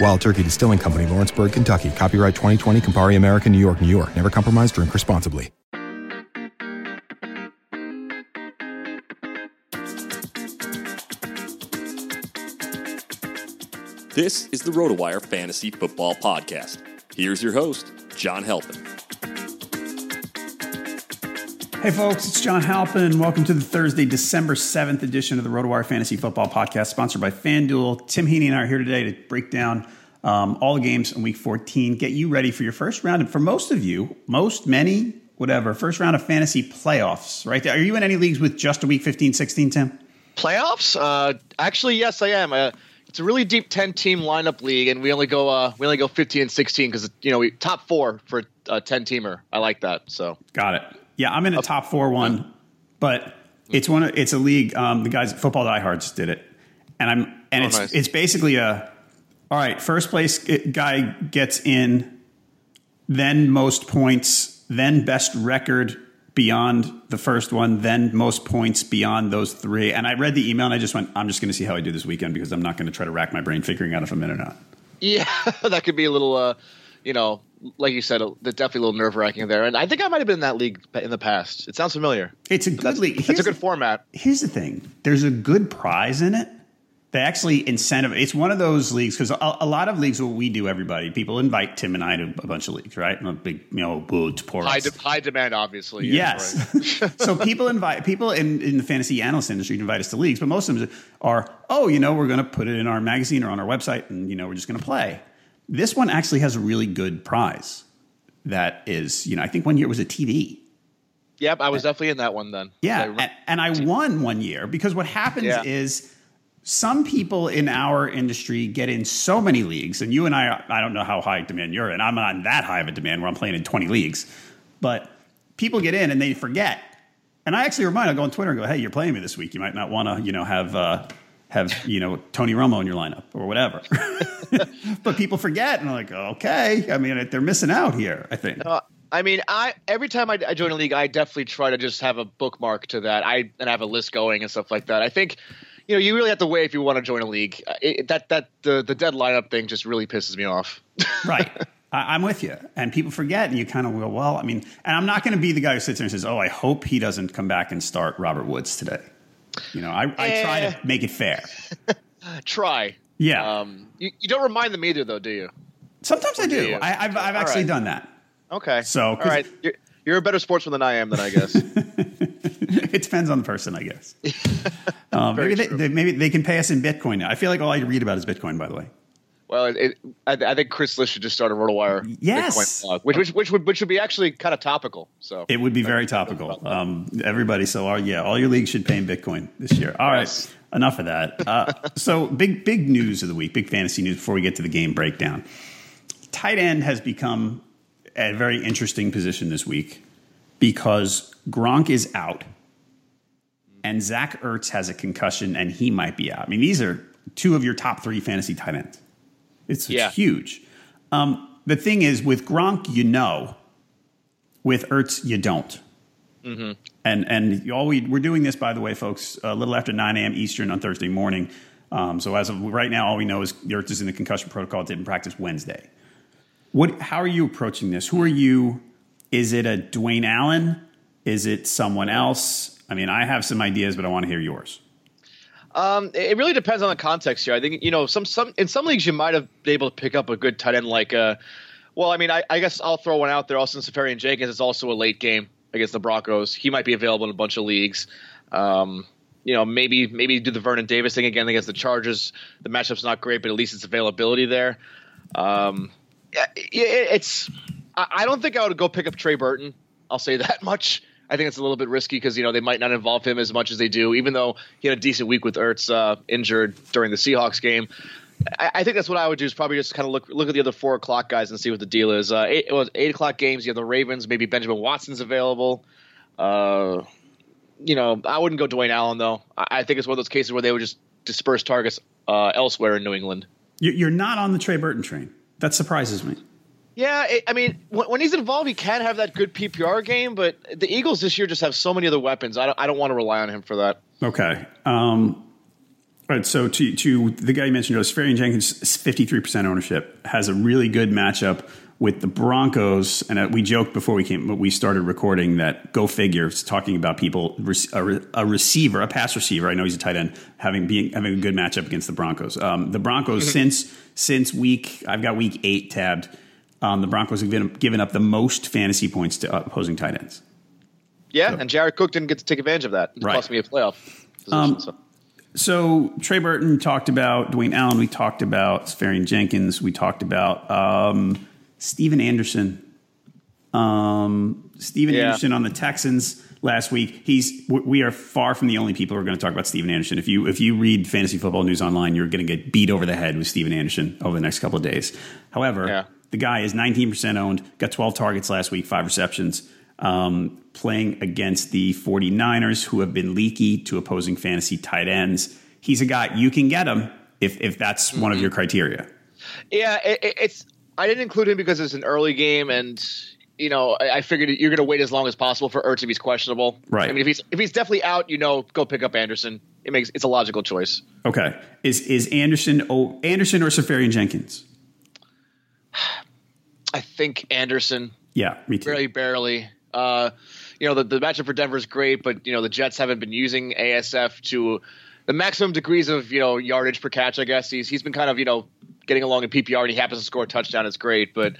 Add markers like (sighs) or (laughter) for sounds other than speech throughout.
Wild Turkey Distilling Company, Lawrenceburg, Kentucky. Copyright 2020, Campari American, New York, New York. Never compromise, drink responsibly. This is the RotoWire Fantasy Football Podcast. Here's your host, John Halpin. Hey, folks, it's John Halpin. Welcome to the Thursday, December 7th edition of the RotoWire Fantasy Football Podcast, sponsored by FanDuel. Tim Heaney and I are here today to break down um, all the games in week 14, get you ready for your first round. And for most of you, most, many, whatever, first round of fantasy playoffs, right? Are you in any leagues with just a week 15, 16, Tim? Playoffs? Uh, actually, yes, I am. Uh, it's a really deep 10 team lineup league, and we only go uh, we only go 15 and 16 because you know we top four for a 10 teamer. I like that. So got it. Yeah, I'm in a top four one, but it's one. Of, it's a league. Um, the guys at Football Diehards did it, and I'm and Oh, it's nice. it's basically a all right. First place guy gets in, then most points, then best record beyond the first one, then most points beyond those three. And I read the email and I just went, I'm just going to see how I do this weekend because I'm not going to try to rack my brain figuring out if I'm in or not. yeah, (laughs) that could be a little, uh, you know, like you said, a, definitely a little nerve wracking there. And I think I might have been in that league in the past. It sounds familiar. It's a good That's, league. Here's a good the- format. here's the thing there's a good prize in it they actually incentive it's one of those leagues because a, a lot of leagues what we do everybody people invite tim and i to a bunch of leagues right and a big you know boo to pour High, de- high demand, obviously. Yeah, Yes. right. (laughs) (laughs) so people invite people in, in the fantasy analyst industry invite us to leagues, but most of them are, oh, you know, we're going to put it in our magazine or on our website, and you know, we're just going to play. This one actually has a really good prize. That is, you know, I think one year it was a TV. yep, I was definitely in that one then. Yeah, I and, and I won one year because what happens Yeah. is some people in our industry get in so many leagues, and you and I, I don't know how high demand you're in. I'm not in that high of a demand where I'm playing in 20 leagues, but people get in and they forget. And I actually remind, I go on Twitter and go, "Hey, you're playing me this week. You might not want to, you know, have uh, have you know Tony Romo in your lineup or whatever." (laughs) but people forget, and like, "Okay, I mean, they're missing out here." I think. Uh, I mean, I every time I, I join a league, I definitely try to just have a bookmark to that. I and have a list going and stuff like that. I think, you know, you really have to weigh if you want to join a league. It, that that the the dead lineup thing just really pisses me off. (laughs) right. I, I'm with you. And people forget, and you kind of go, well, I mean, and I'm not going to be the guy who sits there and says, oh, I hope he doesn't come back and start Robert Woods today. You know, I, I try Eh. to make it fair. (laughs) try. Yeah. Um, you, you don't remind them either, though, do you? Sometimes I do. you? I, I've, I've actually right. done that. Okay. So, all right, you're, you're a better sportsman than I am, then I guess. (laughs) it depends on the person, I guess. (laughs) uh, maybe, they, they, maybe they can pay us in Bitcoin now. I feel like all I read about is Bitcoin, by the way. Well, it, it, I, I think Chris Liss should just start a RotoWire Yes. Bitcoin blog, which, which which would which would be actually kind of topical. So It would be very topical. Um, everybody, so all, yeah, all your leagues should pay in Bitcoin this year. All right, Yes. enough of that. Uh, (laughs) so big, big news of the week, big fantasy news before we get to the game breakdown. Tight end has become a very interesting position this week because Gronk is out and Zach Ertz has a concussion and he might be out. I mean, these are two of your top three fantasy tight ends. It's, it's Yeah. huge. Um, the thing is, with Gronk, you know. With Ertz, you don't. And and all we we're doing this by the way, folks, a little after 9 a.m. Eastern on Thursday morning. Um, so as of right now, all we know is Ertz is in the concussion protocol. Didn't practice Wednesday. What? How are you approaching this? Who are you? Is it a Dwayne Allen? Is it someone else? I mean, I have some ideas, but I want to hear yours. Um, it really depends on the context here. I think you know some some in some leagues you might have been able to pick up a good tight end like uh well, I mean, I, I guess I'll throw one out there. Austin Seferian-Jenkins is also a late game against the Broncos. He might be available in a bunch of leagues. Um, you know, maybe maybe do the Vernon Davis thing again against the Chargers. The matchup's not great, but at least it's availability there. Um, yeah, it, it's. I, I don't think I would go pick up Trey Burton. I'll say (laughs) that much. I think it's a little bit risky because you know they might not involve him as much as they do, even though he had a decent week with Ertz uh, injured during the Seahawks game. I, I think that's what I would do is probably just kind of look look at the other four o'clock guys and see what the deal is. Uh, eight, was eight o'clock games. You have the Ravens. Maybe Benjamin Watson's available. Uh, you know, I wouldn't go Dwayne Allen though. I, I think it's one of those cases where they would just disperse targets uh, elsewhere in New England. You're not on the Trey Burton train. That surprises me. Yeah, it, I mean, when, when he's involved, he can have that good PPR game, but the Eagles this year just have so many other weapons. I don't, I don't want to rely on him for that. Okay. Um, all right. So to to the guy you mentioned, Seferian-Jenkins, fifty three percent ownership, has a really good matchup with the Broncos. And uh, we joked before we came, but we started recording that go figure, talking about people a, a receiver, a pass receiver. I know he's a tight end, having being having a good matchup against the Broncos. Um, the Broncos since since week I've got week eight tabbed. Um, the Broncos have given, given up the most fantasy points to opposing tight ends. Yeah, and Jared Cook didn't get to take advantage of that. It Right. cost me a playoff position. Um, so. So Trey Burton talked about Dwayne Allen. We talked about Seferian-Jenkins. We talked about um, Stephen Anderson. Um, Stephen Yeah. Anderson on the Texans last week. He's we are far from the only people who are going to talk about Stephen Anderson. If you if you read fantasy football news online, you're going to get beat over the head with Stephen Anderson over the next couple of days. However, Yeah. The guy is 19% owned, got 12 targets last week, five receptions, um, playing against the 49ers, who have been leaky to opposing fantasy tight ends. He's a guy, you can get him if, if that's one of your criteria. Yeah, it, it- it's. I didn't include him because it's an early game, and you know, I, I figured you're going to wait as long as possible for Ertz if he's questionable. Right. I mean, if he's if he's definitely out, you know, go pick up Anderson. It makes it's a logical choice. Okay. Is, is Anderson, oh, Anderson or Seferian-Jenkins? I think Anderson Yeah, me too. very barely. Uh, you know, the, the matchup for Denver is great, but you know the Jets haven't been using ASF to the maximum degrees of you know yardage per catch. I guess he's he's been kind of you know getting along in PPR, and he happens to score a touchdown. It's great, but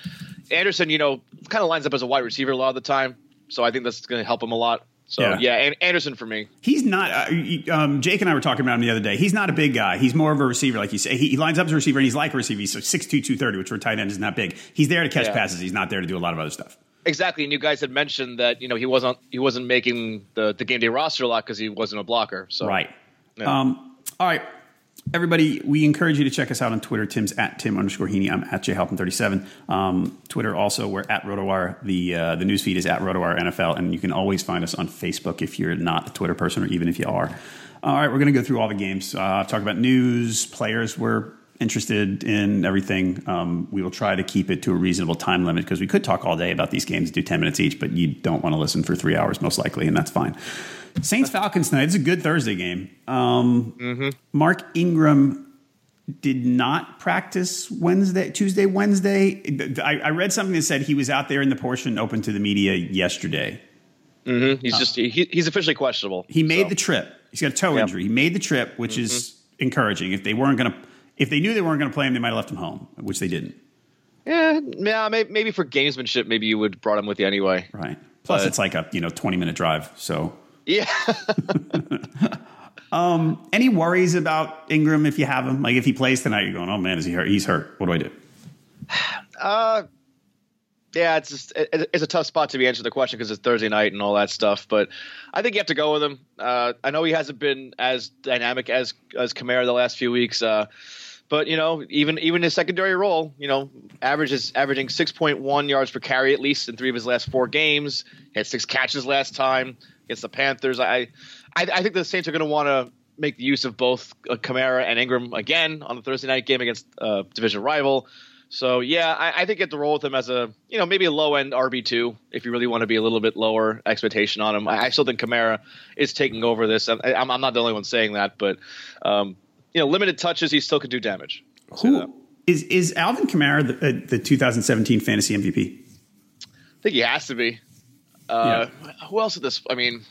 Anderson, you know, kind of lines up as a wide receiver a lot of the time, so I think that's going to help him a lot. So Yeah. yeah, An- Anderson for me. He's not. Uh, um, Jake and I were talking about him the other day. He's not a big guy. He's more of a receiver, like you say. He, he lines up as a receiver, and he's like a receiver. He's 6'2", 230, which for a tight end is not big. He's there to catch Yeah. passes. He's not there to do a lot of other stuff. Exactly, and you guys had mentioned that you know he wasn't he wasn't making the the game day roster a lot because he wasn't a blocker. So Right. Yeah. Um, all right. Everybody, we encourage you to check us out on Twitter. Tim's at Tim underscore Heaney. I'm at jhalpin37. Um, Twitter also, we're at RotoWire. The uh, the news feed is at RotoWire NFL, and you can always find us on Facebook if you're not a Twitter person or even if you are. All right, we're going to go through all the games, uh, talk about news, players we're interested in, everything. Um, we will try to keep it to a reasonable time limit because we could talk all day about these games, do 10 minutes each, but you don't want to listen for three hours most likely, and that's fine. Saints Falcons tonight. It's a good Thursday game. Um, mm-hmm. Mark Ingram did not practice Wednesday, Tuesday, Wednesday. I, I read something that said he was out there in the portion open to the media yesterday. Mm-hmm. he's uh, just he, he's officially questionable. He made so. the trip. He's got a toe Yep. injury. He made the trip, which is mm-hmm. encouraging. If they weren't going to, if they knew they weren't going to play him, they might have left him home, which they didn't. Yeah, yeah, maybe, maybe for gamesmanship, maybe you would brought him with you anyway. Right. Plus, But- it's like a you know twenty minute drive. So, Yeah, (laughs) any worries about Ingram if you have him? Like if he plays tonight, you're going, oh man, is he hurt? He's hurt. What do I do? yeah, it's just it, it's a tough spot to be answering the question because it's Thursday night and all that stuff. But I think you have to go with him. Uh, I know he hasn't been as dynamic as as Kamara the last few weeks. Uh, but you know, even even his secondary role, you know, average is averaging six point one yards per carry at least in three of his last four games. He had six catches last time against the Panthers. I I, I think the Saints are going to want to make the use of both uh, Kamara and Ingram again on the Thursday night game against uh, division rival. So yeah, I, I think you have to roll with him as a you know maybe a low end RB two if you really want to be a little bit lower expectation on him. I, I still think Kamara is taking over this. I, I'm, I'm not the only one saying that, but um, you know limited touches he still could do damage. I'll. Who is is Alvin Kamara the, uh, the 2017 fantasy MVP? I think he has to be. Uh, Who else at this? I mean,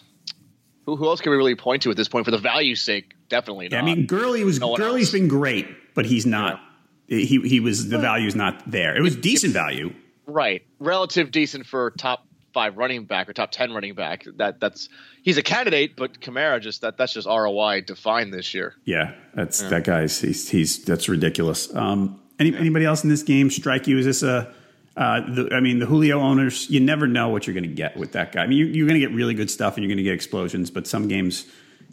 who, who else can we really point to at this point for the value's sake? Definitely Yeah, not. I mean, Gurley was No Gurley's else. been great, but he's not. He he was the value's not there. It was decent value. right, relative decent for top five running back or top ten running back. That that's he's a candidate, but Kamara just that that's just ROI defined this year. Yeah, that's that guy's he's he's that's ridiculous. Um, any, anybody else in this game strike you? Is this a uh, the, I mean, the Julio owners, you never know what you're going to get with that guy. I mean, you, you're going to get really good stuff and you're going to get explosions, but some games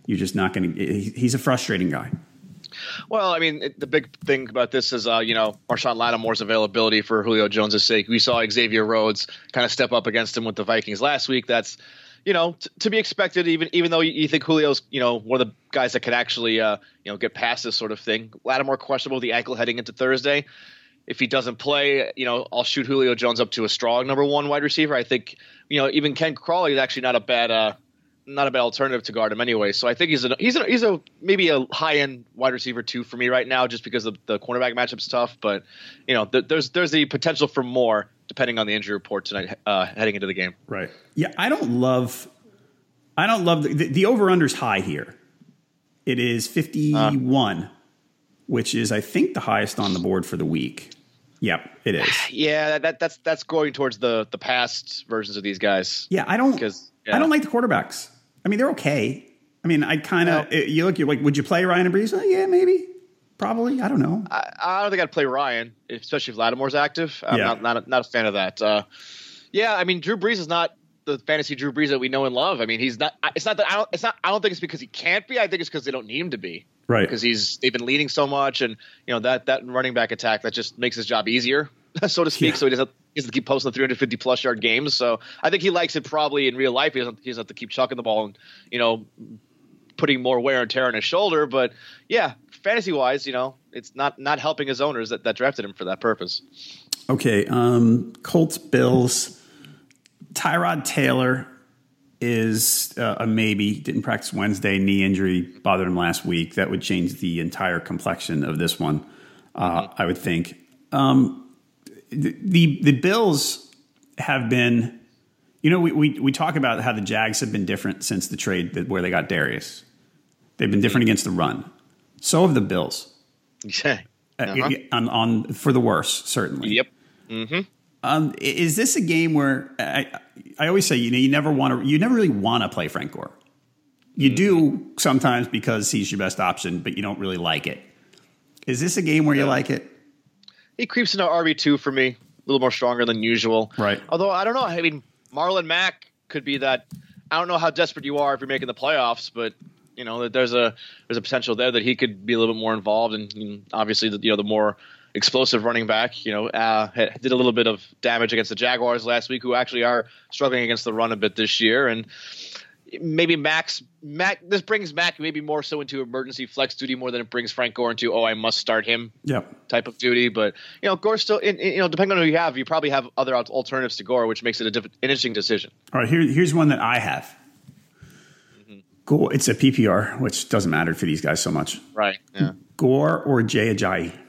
you're just not going to. He's a frustrating guy. Well, I mean, it, the big thing about this is, uh, you know, Marshon Lattimore's availability for Julio Jones' sake. We saw Xavier Rhodes kind of step up against him with the Vikings last week. That's, you know, t- to be expected. Even even though you, think Julio's, you know, one of the guys that can actually, uh, you know, get past this sort of thing. Lattimore questionable the ankle heading into Thursday. If he doesn't play, you know, I'll shoot Julio Jones up to a strong number one wide receiver. I think, you know, even Ken Crawley is actually not a bad. Uh, not a bad alternative to guard him anyway. So I think he's a he's a he's a maybe a high end wide receiver too for me right now, just because the the cornerback matchup's tough. But you know, th- there's there's the potential for more depending on the injury report tonight uh, heading into the game. Right. Yeah, I don't love. I don't love the, the, the over under's high here. It is 51, which is I think the highest on the board for the week. Yep, it is. (sighs) Yeah, that that's that's going towards the the past versions of these guys. Yeah, I don't. 'Cause, I don't like the quarterbacks. I mean, they're okay. I mean, I kind of you look. You're like, would you play Ryan and Brees? Uh, yeah, maybe, probably. I don't know. I, I don't think I'd play Ryan, especially if Lattimore's active. I'm Yeah. not, not, a, not a fan of that. Uh, yeah, I mean, Drew Brees is not the fantasy Drew Brees that we know and love. I mean, he's not. It's not that. I don't. It's not. I don't think it's because he can't be. I think it's because they don't need him to be. Right. Because he's they've been leading so much, and you know that that running back attack that just makes his job easier, (laughs) so to speak. Yeah. So he doesn't. He doesn't keep posting the 350 plus yard games. So I think he likes it probably in real life. He doesn't, he doesn't have to keep chucking the ball and, you know, putting more wear and tear on his shoulder. But yeah, fantasy wise, you know, it's not not helping his owners that, that drafted him for that purpose. Okay, um, Colts Bills. Tyrod Taylor is uh, a maybe. Didn't practice Wednesday. Knee injury bothered him last week. That would change the entire complexion of this one. Uh, I would think. Um, the, the the Bills have been. You know, we, we we talk about how the Jags have been different since the trade that, where they got Dareus. They've been different against the run. So have the Bills. Yeah. Uh, Uh-huh. on, on for the worse, certainly. Yep. Um, is this a game where I, I always say, you know, you never want to, you never really want to play Frank Gore. You do sometimes because he's your best option, but you don't really like it. Is this a game where you like it? He creeps into RB two for me, a little more stronger than usual. Right. Although I don't know. I mean, Marlon Mack could be that. I don't know how desperate you are if you're making the playoffs, but you know that there's a there's a potential there that he could be a little bit more involved, and, and obviously the, you know the more explosive running back, you know, uh, did a little bit of damage against the Jaguars last week, who actually are struggling against the run a bit this year, and maybe Max Mack this brings Mack maybe more so into emergency flex duty more than it brings Frank Gore into oh I must start him Yep. type of duty. But you know, Gore still, in, in- you know, depending on who you have, you probably have other alternatives to Gore, which makes it a diff- an interesting decision. All right. Here, here's one that I have. Mm-hmm. Gore. It's a PPR, which doesn't matter for these guys so much. Right. Yeah. Gore or Jay Ajayi. (sighs)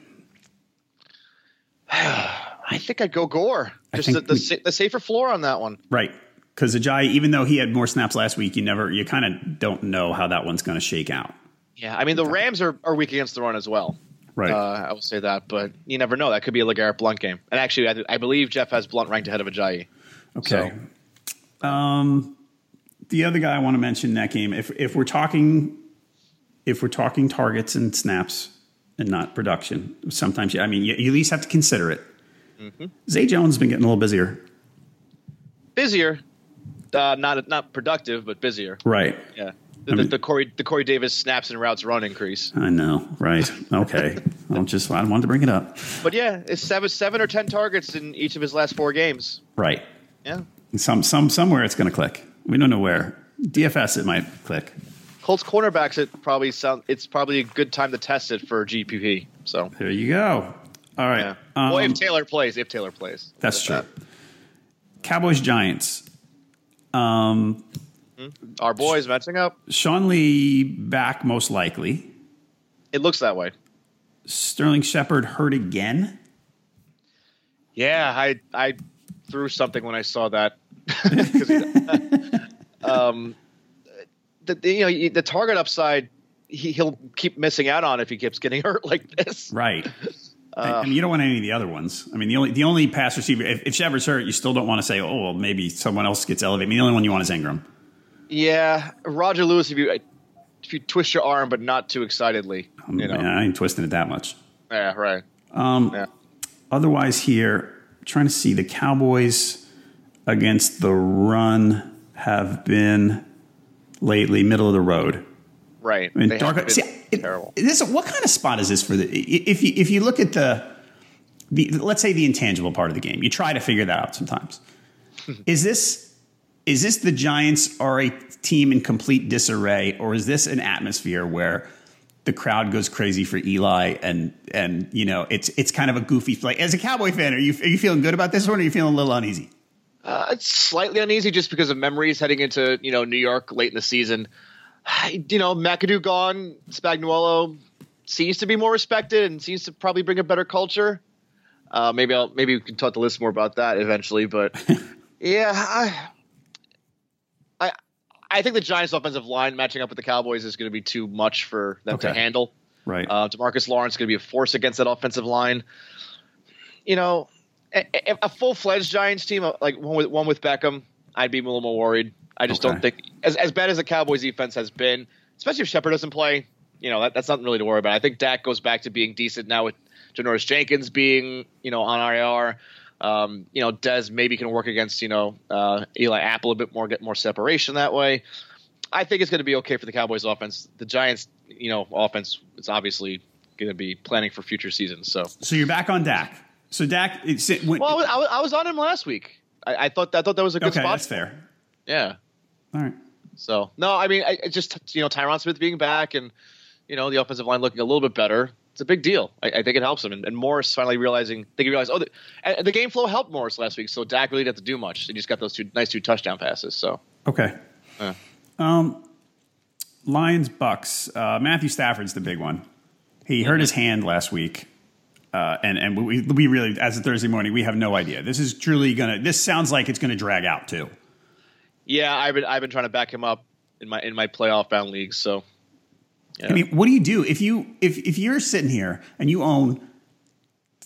I think I'd go Gore. Just the, the, we- the safer floor on that one. Right. Because Ajayi, even though he had more snaps last week, you never, you kind of don't know how that one's going to shake out. Yeah. I mean, the Rams are, are weak against the run as well. Right. Uh, I will say that, but you never know. That could be a LeGarrette Blount game. And actually, I, I believe Jeff has Blount ranked ahead of Ajayi. Okay. Um, the other guy I want to mention in that game, if if we're talking, if we're talking targets and snaps and not production, sometimes I mean you, you at least have to consider it. Mm-hmm. Zay Jones has been getting a little busier. Busier, uh, not not productive, but busier. Right. Yeah. The, the, the Corey the Corey Davis snaps and routes run increase. I know. Right. Okay. (laughs) I'm just I wanted to bring it up. But yeah, it's seven seven or ten targets in each of his last four games. Right. Yeah. Some some somewhere it's going to click. We don't know where. DFS it might click. Colts cornerbacks. It probably sound. It's probably a good time to test it for GPP. So There you go. All right. yeah. Um, well, if Taylor plays, if Taylor plays, that's With true. that. Cowboys Giants. Um, Our boys matching up. Sean Lee back most likely. It looks that way. Sterling Shepard hurt again. Yeah, I I threw something when I saw that. (laughs) (laughs) um, the, the- you know the target upside he, he'll keep missing out on if he keeps getting (laughs) hurt like this. Right. And, mean, you don't want any of the other ones. I mean, the only the only pass receiver. If, if Shepard's hurt, you still don't want to say, "Oh, well, maybe someone else gets elevated." I mean, the only one you want is Engram. Yeah, Roger Lewis. If you if you twist your arm, but not too excitedly, you know. Man, I ain't twisting it that much. Yeah, right. Um, Yeah. Otherwise, here trying to see the Cowboys against the run have been lately middle of the road. Right. I mean, They dark, see, it- terrible. This, what kind of spot is this for the? If you if you look at the, the let's say the intangible part of the game, you try to figure that out sometimes. (laughs) is this is this the Giants are a team in complete disarray, or is this an atmosphere where the crowd goes crazy for Eli and and you know it's it's kind of a goofy like as a Cowboy fan, are you are you feeling good about this one, or are you feeling a little uneasy? Uh, it's slightly uneasy just because of memories heading into you know New York late in the season. (sighs) You know, McAdoo gone, Spagnuolo seems to be more respected and seems to probably bring a better culture. Uh, maybe I'll maybe we can talk to Liz more about that eventually, but (laughs) yeah, I, I I think the Giants' offensive line matching up with the Cowboys is going to be too much for them to handle. Right. Uh, Demarcus Lawrence is going to be a force against that offensive line. You know, a, a- a full fledged Giants team, uh, like one with one with Beckham, I'd be a little more worried. I just Okay. don't think as as bad as the Cowboys defense has been, especially if Shepard doesn't play. You know, that, that's nothing really to worry about. I think Dak goes back to being decent now with Janoris Jenkins being you know on IR. Um, you know, Dez maybe can work against you know uh, Eli Apple a bit more, get more separation that way. I think it's going to be okay for the Cowboys offense. The Giants, you know, offense is obviously going to be planning for future seasons. So, So you're back on Dak. So Dak, it's, when, well, I was, I was, I was on him last week. I, I thought I thought that was a good okay, spot. that's fair. Yeah. All right. So no, I mean, I, just you know Tyron Smith being back and you know the offensive line looking a little bit better. It's a big deal. I, I think it helps him. And, and Morris finally realizing, they realize oh, the, the game flow helped Morris last week. So Dak really didn't have to do much. He just got those two nice two touchdown passes. So Okay. Yeah. Um, Lions Bucks. Uh, Matthew Stafford's the big one. He hurt his hand last week, uh, and and we we really as of Thursday morning we have no idea. This is truly gonna. This sounds like it's gonna drag out too. Yeah, I've been I've been trying to back him up in my in my playoff bound leagues. So I mean, what do you do if you if if you're sitting here and you own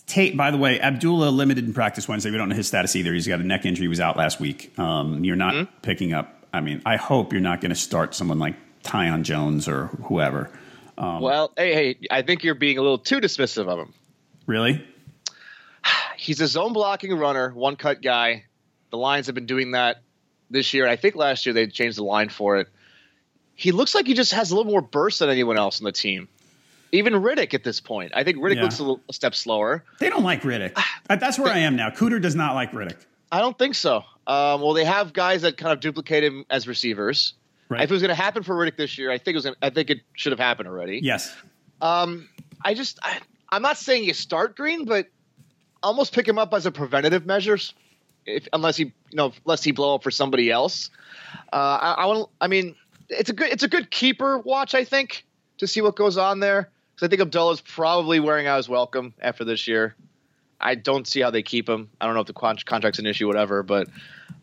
Tate? By the way, Abdullah limited in practice Wednesday. We don't know his status either. He's got a neck injury. He was out last week. Um, you're not picking up. I mean, I hope you're not going to start someone like Tion Jones or whoever. Um, well, hey hey, I think you're being a little too dismissive of him. Really? (sighs) He's a zone blocking runner, one cut guy. The Lions have been doing that this year. I think last year they changed the line for it. He looks like he just has a little more burst than anyone else on the team. Even Riddick at this point. I think Riddick Yeah. looks a, little, a step slower. They don't like Riddick. Uh, That's where I am now. Cooter does not like Riddick. I don't think so. Um, well, they have guys that kind of duplicate him as receivers. Right. If it was going to happen for Riddick this year, I think it was. Gonna, I think it should have happened already. Yes. Um, I just, I, I'm not saying you start Green, but almost pick him up as a preventative measures, if unless he, you know, unless he blow up for somebody else. Uh, I, I want. I mean, it's a good, it's a good keeper watch. I think to see what goes on there because I think Abdullah's probably wearing out his welcome after this year. I don't see how they keep him. I don't know if the contract's an issue, whatever, but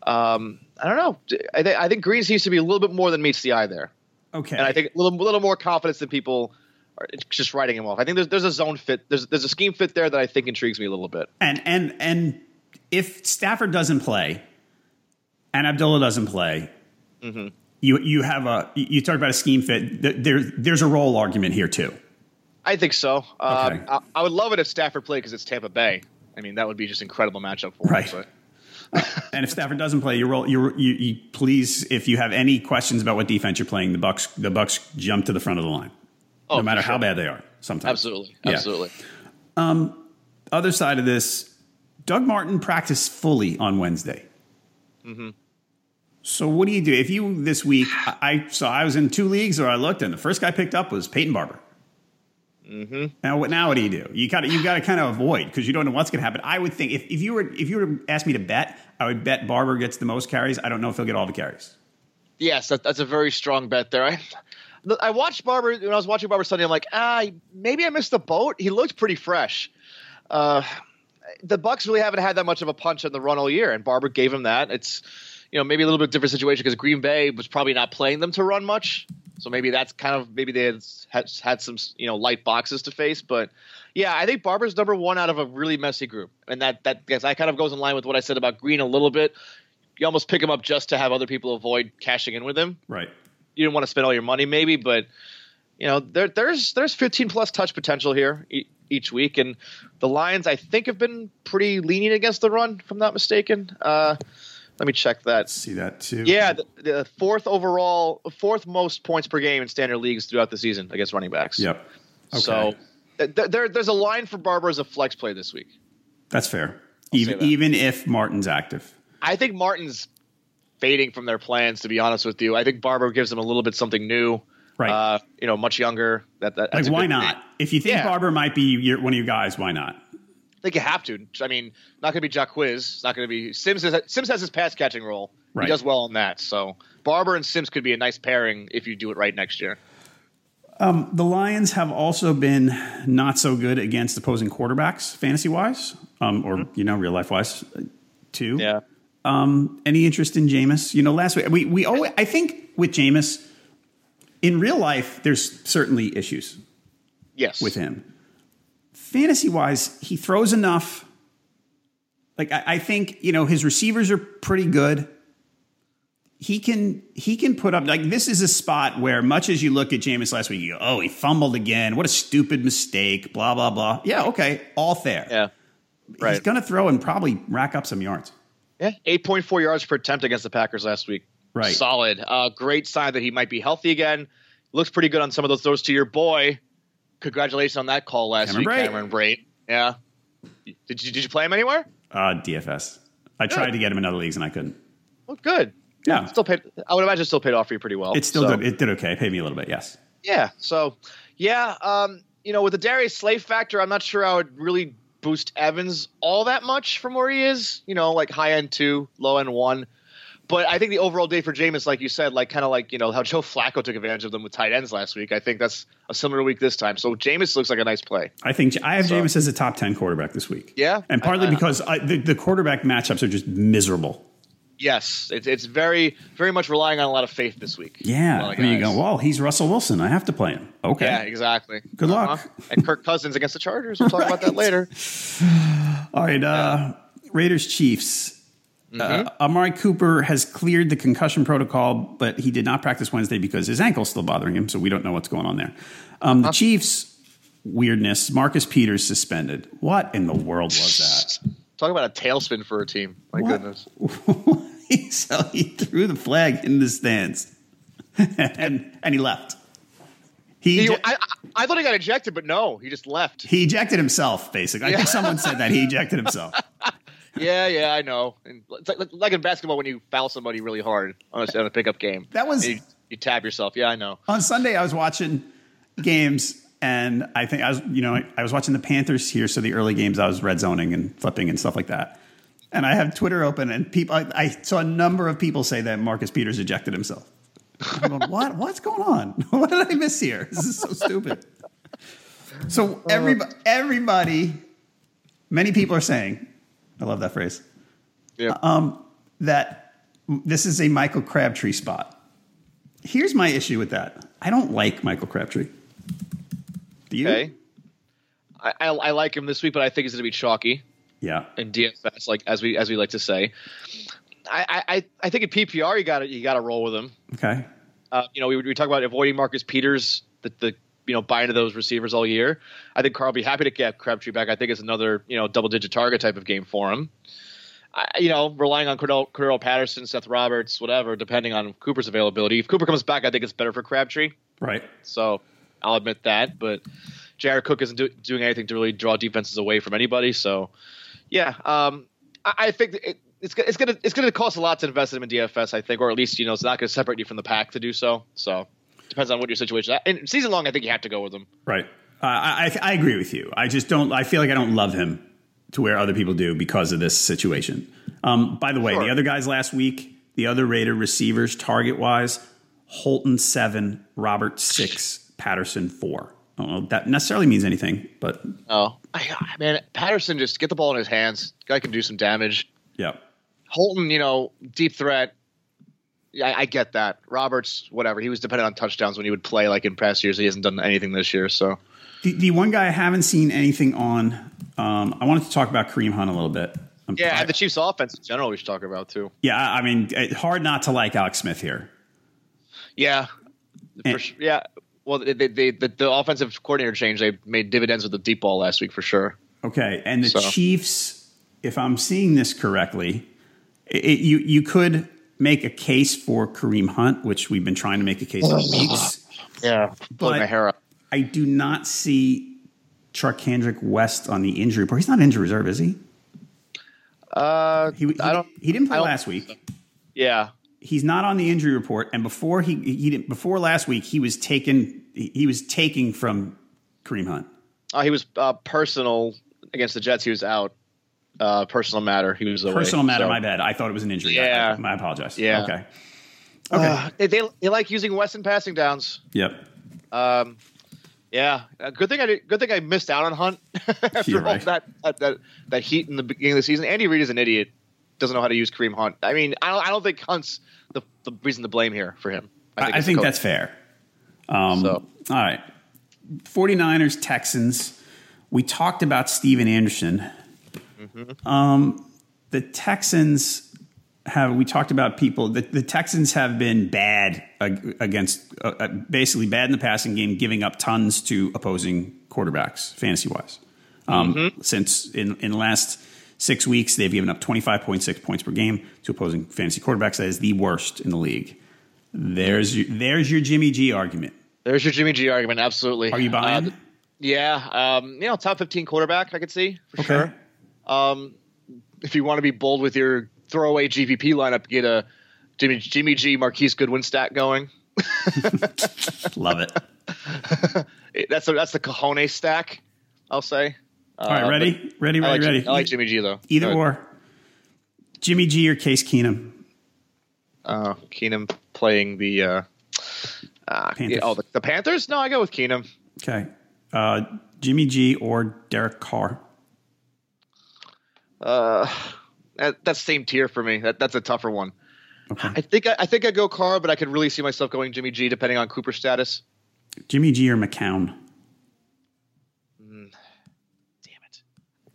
um, I don't know. I, th- I think Green seems to be a little bit more than meets the eye there Okay. and I think a little, little more confidence than people are just writing him off. I think there's there's a zone fit. There's there's a scheme fit there that I think intrigues me a little bit. And and and if Stafford doesn't play, and Abdullah doesn't play, Mm-hmm. you you have a you talk about a scheme fit. Th- There there's a role argument here too. I think so. Um, I, I would love it if Stafford played because it's Tampa Bay. I mean, that would be just incredible matchup for Right. him. (laughs) And if Stafford doesn't play, you roll. You, you, you please, if you have any questions about what defense you're playing, the Bucks the Bucks jump to the front of the line, Oh, no matter for how bad they are. Sometimes, Absolutely, Yeah. absolutely. Other side of this, Doug Martin practiced fully on Wednesday. Mm-hmm. So what do you do if you this week? I I- so I was in two leagues, or I looked, and the first guy picked up was Peyton Barber. Mm-hmm. Now, what now? What do you do? You got you got to kind of avoid because you don't know what's going to happen. I would think if, if you were if you were to ask me to bet, I would bet Barber gets the most carries. I don't know if he'll get all the carries. Yes, that, that's a very strong bet there. I, I watched Barber when I was watching Barber Sunday. I'm like, ah, maybe I missed the boat. He looked pretty fresh. Uh, the Bucks really haven't had that much of a punch in the run all year, and Barber gave him that. It's you know maybe a little bit different situation because Green Bay was probably not playing them to run much, so maybe that's kind of maybe they had had, had some you know light boxes to face. But yeah, I think Barber's number one out of a really messy group, and that that guess that kind of goes in line with what I said about Green a little bit. You almost pick him up just to have other people avoid cashing in with him Right. you didn't want to spend all your money maybe but you know there, there's there's 15 plus touch potential here each week and the lions i think have been pretty lenient against the run if i'm not mistaken uh, let me check that See that too. yeah the, the fourth overall fourth most points per game in standard leagues throughout the season against running backs Yep. Okay. so th- th- there, there's a line for barber as a flex play this week that's fair. Even even if Martin's active. I think Martin's fading from their plans. To be honest with you, I think Barber gives them a little bit something new. Right. Uh, you know, much younger. That, that Like, why not? thing. If you think Yeah. Barber might be your, one of your guys, why not? I think you have to. I mean, not going to be Jacquizz. It's not going to be Sims. Has, Sims has his pass catching role. Right. He does well on that. So Barber and Sims could be a nice pairing if you do it right next year. The Lions have also been not so good against opposing quarterbacks, fantasy wise, um, or you know, real life wise, too. Yeah. Any interest in Jameis? You know, last week we we always, I think with Jameis, in real life, there's certainly issues Yes. with him. Fantasy wise, he throws enough. Like I, I think you know his receivers are pretty good. He can he can put up like this is a spot where much as you look at Jameis last week, you go, oh, he fumbled again. What a stupid mistake. Blah blah blah. Yeah, okay, all fair. Yeah. Right. He's going to throw and probably rack up some yards. Yeah. 8.4 yards per attempt against the Packers last week. Right. Solid. Uh, great sign that he might be healthy again. Looks pretty good on some of those throws to your boy. Congratulations on that call last Cameron week, Brate. Cameron Brate. Yeah. Did you did you play him anywhere? Uh, DFS. I tried to get him in other leagues and I couldn't. Well, good. Yeah, Still paid. I would imagine still paid off for you pretty well. it still So- did, it did okay. It paid me a little bit. Yes. Yeah. So, yeah. Um, you know, with the Darius Slay factor, I'm not sure I would really boost Evans all that much from where he is. You know, like high end two, low end one. But I think the overall day for Jameis, like you said, like kind of like you know how (laughs) Joe Flacco took advantage of them with tight ends last week. I think that's a similar week this time. So Jameis looks like a nice play. I think I have Jameis as a top ten quarterback this week. Yeah? and partly I- I- because I, the, the quarterback matchups are just miserable. Yes, it's it's very very much relying on a lot of faith this week. Yeah, and you go, well, he's Russell Wilson. I have to play him. Okay, Yeah, exactly. Good luck. Uh-huh. And Kirk Cousins against the Chargers. We'll talk about that (laughs) later. all right. Uh, Raiders Chiefs. Uh, Mm-hmm. Amari Cooper has cleared the concussion protocol, but he did not practice Wednesday because his ankle's still bothering him. So we don't know what's going on there. Um, the Chiefs weirdness. Marcus Peters suspended. What in the world was that? Talk about a tailspin for a team. My What? goodness. (laughs) so he threw the flag in the stands, (laughs) and and he left. He He, I, I- I thought he got ejected, but no, he just left. he ejected himself. Basically, I think someone said that he ejected himself. (laughs) Yeah, yeah, I know. And it's like, like in basketball when you foul somebody really hard on a, on a pickup game. That was- you, you tap yourself. Yeah, I know. On Sunday, I was watching games, and I think I was, you know, I was watching the Panthers here. So the early games, I was red zoning and flipping and stuff like that. And I have Twitter open, and people, I, I saw a number of people say that Marcus Peters ejected himself. I'm going, (laughs) what? What's going on? (laughs) What did I miss here? This is so stupid. So everybody, everybody, many people are saying, I love that phrase, Yeah. Um, that this is a Michael Crabtree spot. Here's my issue with that. I don't like Michael Crabtree. Do you? Okay. I, I, I like him this week, but I think he's going to be chalky Yeah. in DFS, like as we as we like to say. I I, I think in PPR you got to you got to roll with him. Okay. Uh, you know, we we talk about avoiding Marcus Peters, the the you know buying into those receivers all year. I think Carl will be happy to get Crabtree back. I think it's another you know double digit target type of game for him. I, you know, relying on Cordarrelle, Cordarrelle Patterson, Seth Roberts, whatever, depending on Cooper's availability. If Cooper comes back, I think it's better for Crabtree. Right. So I'll admit that. But Jared Cook isn't do, doing anything to really draw defenses away from anybody. So yeah, um, I, I think it, it's it's gonna it's gonna cost a lot to invest in him in DFS. I think, or at least you know it's not gonna separate you from the pack to do so. So depends on what your situation. is. And season long, I think you have to go with him. Right. Uh, I, I agree with you. I just don't. I feel like I don't love him to where other people do because of this situation. Um, by the way, Sure. the other guys last week, the other Raider receivers target wise, Holton seven, Robert six, Patterson four. I don't know if that necessarily means anything, but Oh, I- man, Patterson just get the ball in his hands. Guy can do some damage. yeah. Holton, you know, deep threat. I, I get that. Roberts, whatever. He was dependent on touchdowns when he would play. Like in past years, he hasn't done anything this year. So The, the one guy I haven't seen anything on. Um, I wanted to talk about Kareem Hunt a little bit. Um, yeah, I- the Chiefs' offense in general, we should talk about too. yeah. I mean, it, hard not to like Alex Smith here. Yeah, for And- sure. Yeah. Well, they, they, they, the, the offensive coordinator change. They made dividends with the deep ball last week for sure. Okay, and the So- Chiefs, if I'm seeing this correctly, it- you you could make a case for Kareem Hunt, which we've been trying to make a case for weeks. Yeah, But- my hair up. I do not see Charcandrick West on the injury report. He's not injury reserve, is he? Uh, He, he, I don't. he didn't play last week. Yeah, He's not on the injury report, and before he he didn't, before last week he was taken he he was taking from Kareem Hunt. uh, he was uh, personal against the Jets. He was out. Uh, personal matter. He was away. Personal matter, so- my bad. I thought it was an injury. Yeah. I, I apologize. Yeah. Okay. Okay. Uh, they, they they like using Weston passing downs. yep. Um, yeah, uh, good thing I did, good thing I missed out on Hunt (laughs) after You're all right. that, that that that heat in the beginning of the season. Andy Reid is an idiot. Doesn't know how to use Kareem Hunt. I mean, I don't I don't think Hunt's the the reason to blame here for him. I, I it's the think that's fair. Um, So. All right. 49ers, Texans. We talked about Stephen Anderson. Mm-hmm. Um, the Texans have, we talked about people, the, the Texans have been bad against, uh, uh, basically bad in the passing game, giving up tons to opposing quarterbacks, fantasy wise. Um, Mm-hmm. Since in, in the last six weeks, they've given up 25.6 points per game to opposing fantasy quarterbacks. That is the worst in the league. There's your, there's your Jimmy G argument. There's your Jimmy G argument. Absolutely. Are you buying? Uh, yeah. Um, you know, top 15 quarterback. I could see for Okay. sure. Um, if you want to be bold with your throwaway GPP lineup, get a Jimmy Jimmy G Marquise Goodwin stat going. (laughs) Love it. (laughs) That's a, that's the cojones stack. I'll say. All right, ready? Ready, I ready, like, ready. I like Jimmy G though. Either or. Jimmy G or Case Keenum. Uh, Keenum playing the uh, uh, Panthers. oh the, the Panthers. No, I go with Keenum. Okay. Uh, Jimmy G or Derek Carr. Uh, that, that's same tier for me. That that's a tougher one. Okay. I think I, I think I go Carr, but I could really see myself going Jimmy G depending on Cooper status. Jimmy G or McCown. Damn it!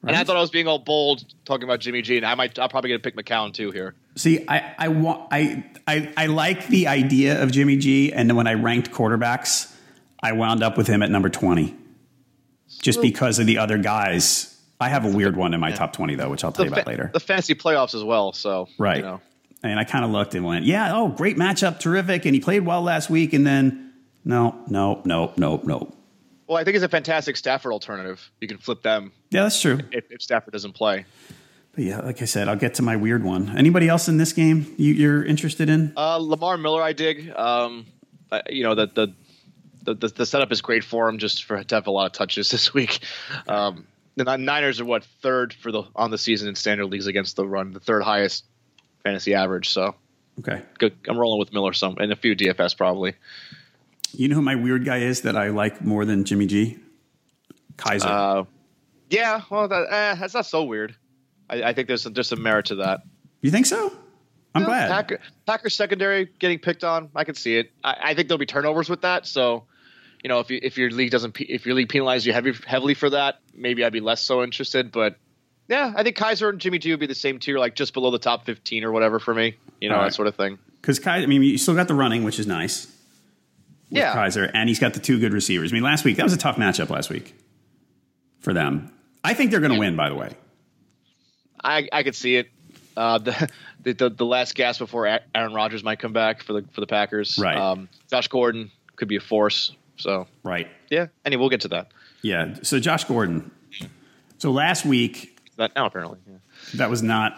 And I thought I was being all bold talking about Jimmy G, and I might I'm probably gonna pick McCown too here. See, I I want I, I I like the idea of Jimmy G, and when I ranked quarterbacks, I wound up with him at number twenty, just because of the other guys. I have a weird one in my top twenty though, which I'll tell you about fa- later. the fantasy playoffs as well. So Right. you know. And I kind of looked and went, yeah, oh, great matchup, terrific. And he played well last week. And then, no, no, no, no, no. Well, I think it's a fantastic Stafford alternative. You can flip them Yeah, that's true. if, if Stafford doesn't play. But yeah, like I said, I'll get to my weird one. Anybody else in this game you, you're interested in? Uh, Lamar Miller, I dig. Um, I- you know the, the the the the setup is great for him, just for to have a lot of touches (laughs) this week. Um, the Niners are what third for the on the season in standard leagues against the run, the third highest fantasy average. So Okay. good. I'm rolling with Miller some and a few DFS probably. You know who my weird guy is that I like more than Jimmy G? Kizer. Uh, yeah, well, that, eh, that's not so weird. I, I think there's some, there's some merit to that. you think so? I'm Yeah, glad. Packer, Packers secondary getting picked on. I can see it. I, I think there'll be turnovers with that. So, you know, if you, if your league doesn't if your league penalizes you heavy, heavily for that, maybe I'd be less so interested. But yeah, I think Kizer and Jimmy G would be the same tier, like just below the top fifteen or whatever for me. You know, right. that sort of thing. Because Kizer, I mean, you still got the running, which is nice. With Yeah. Kizer, and he's got the two good receivers. I mean, last week that was a tough matchup last week for them. I think they're going to win. By the way, I I could see it. Uh, the, (laughs) the the the last gasp before Aaron Rodgers might come back for the for the Packers. Right. Um, Josh Gordon could be a force. So right? yeah. Anyway, we'll get to that. Yeah. So Josh Gordon. So last week That now apparently. Yeah. that was not.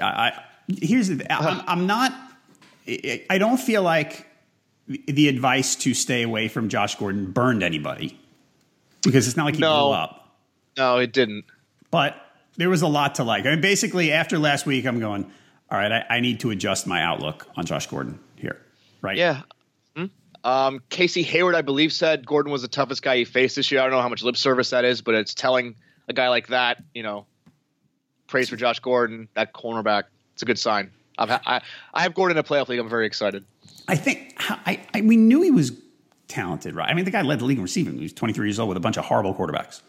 I, I here's the. I'm, I'm not. I I don't feel like the advice to stay away from Josh Gordon burned anybody because it's not like he No. blew up. No, it didn't. But there was a lot to like. I mean, basically, after last week, I'm going. All right, I, I need to adjust my outlook on Josh Gordon here. Right? Yeah. Hmm? Um, Casey Hayward, I believe, said Gordon was the toughest guy he faced this year. I don't know how much lip service that is, but it's telling a guy like that, you know, praise for Josh Gordon, that cornerback. It's a good sign. I've ha- I, I have Gordon in a playoff league. I'm very excited. I think I, I we knew he was talented, right? I mean, the guy led the league in receiving. He was 23 years old with a bunch of horrible quarterbacks.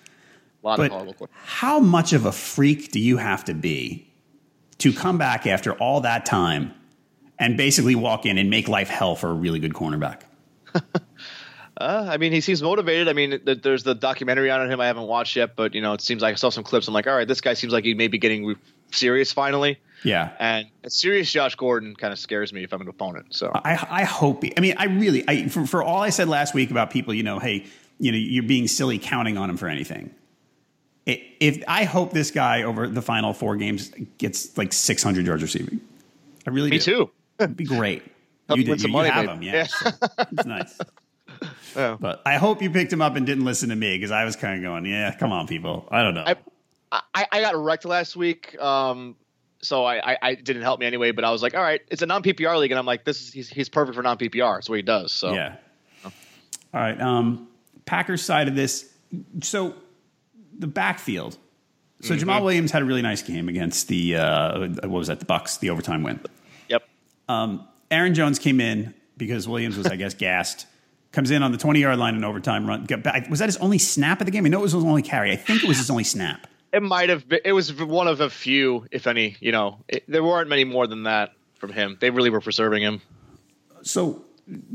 A lot But of horrible. quarter- how much of a freak do you have to be to come back after all that time and basically walk in and make life hell for a really good cornerback? (laughs) Uh, I mean, he seems motivated. I mean, th- there's the documentary on him I haven't watched yet, but you know, it seems like I saw some clips. I'm like, all right, this guy seems like he may be getting re- serious finally. Yeah. And a serious Josh Gordon kind of scares me if I'm an opponent. So I, I hope. I mean, I really, I, for, for all I said last week about people, you know, hey, you know, you're being silly counting on him for anything. I- If I hope this guy over the final four games gets like 600 yards receiving, I really me do. too. It'd be great. You did, some you, money, you have him, yeah. Yeah. so it's nice. (laughs) Yeah. But I hope you picked him up and didn't listen to me because I was kind of going, yeah, come on, people. I don't know. I, I, I got wrecked last week. Um, so I, I, I didn't help me anyway, but I was like, all right, it's a non PPR league, and I'm like, this is he's, he's perfect for non PPR. It's what he does. So Yeah. All right. Um, Packers side of this. So the backfield. So Jamaal Williams had a really nice game against the uh, what was that? The Bucks, the overtime win. yep. Aaron Jones came in because Williams was, I guess, (laughs) gassed. Comes in on the 20 yard line in overtime run. Was that his only snap of the game? I know it was his only carry. I think it was his only snap. It might have been. It was one of a few, if any. You know, it, there weren't many more than that from him. They really were preserving him. So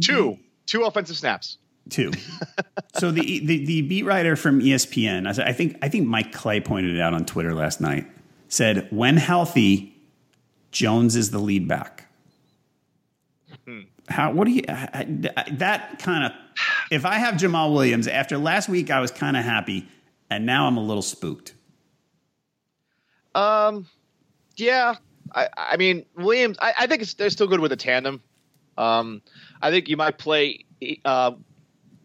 Two, two offensive snaps. two. (laughs) so the, the the beat writer from ESPN, I think I think Mike Clay pointed it out on Twitter last night. Said when healthy, Jones is the lead back. How? What do you? That kind of. If I have Jamaal Williams after last week, I was kind of happy, and now I'm a little spooked. Um, yeah. I, I mean, Williams. I, I think it's, they're still good with a tandem. Um, I think you might play. Uh,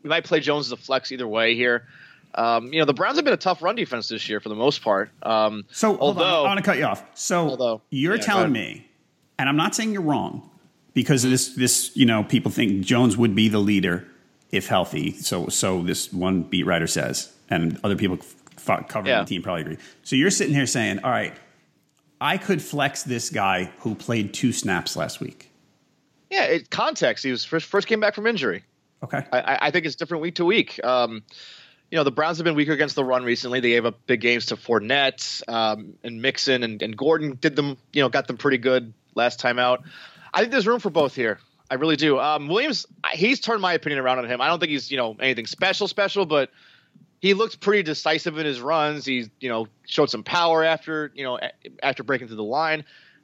you might play Jones as a flex either way here. Um, you know, the Browns have been a tough run defense this year for the most part. Um, So hold on, although I want to cut you off. So Although- you're yeah, telling me, and I'm not saying you're wrong, because this this you know people think Jones would be the leader if healthy. So so this one beat writer says, and other people f- covering Yeah. the team probably agree. So you're sitting here saying, all right, I could flex this guy who played two snaps last week. yeah, it, context. He was first, first came back from injury. Okay. I- I, think it's different week to week. Um, you know, the Browns have been weaker against the run recently. They gave up big games to Fournette um, and Mixon, and, and Gordon did them. You know, got them pretty good last time out. I think there's room for both here. I really do. Um, Williams, he's turned my opinion around on him. I don't think he's you know anything special, special, but he looked pretty decisive in his runs. He you know showed some power after you know after breaking through the line.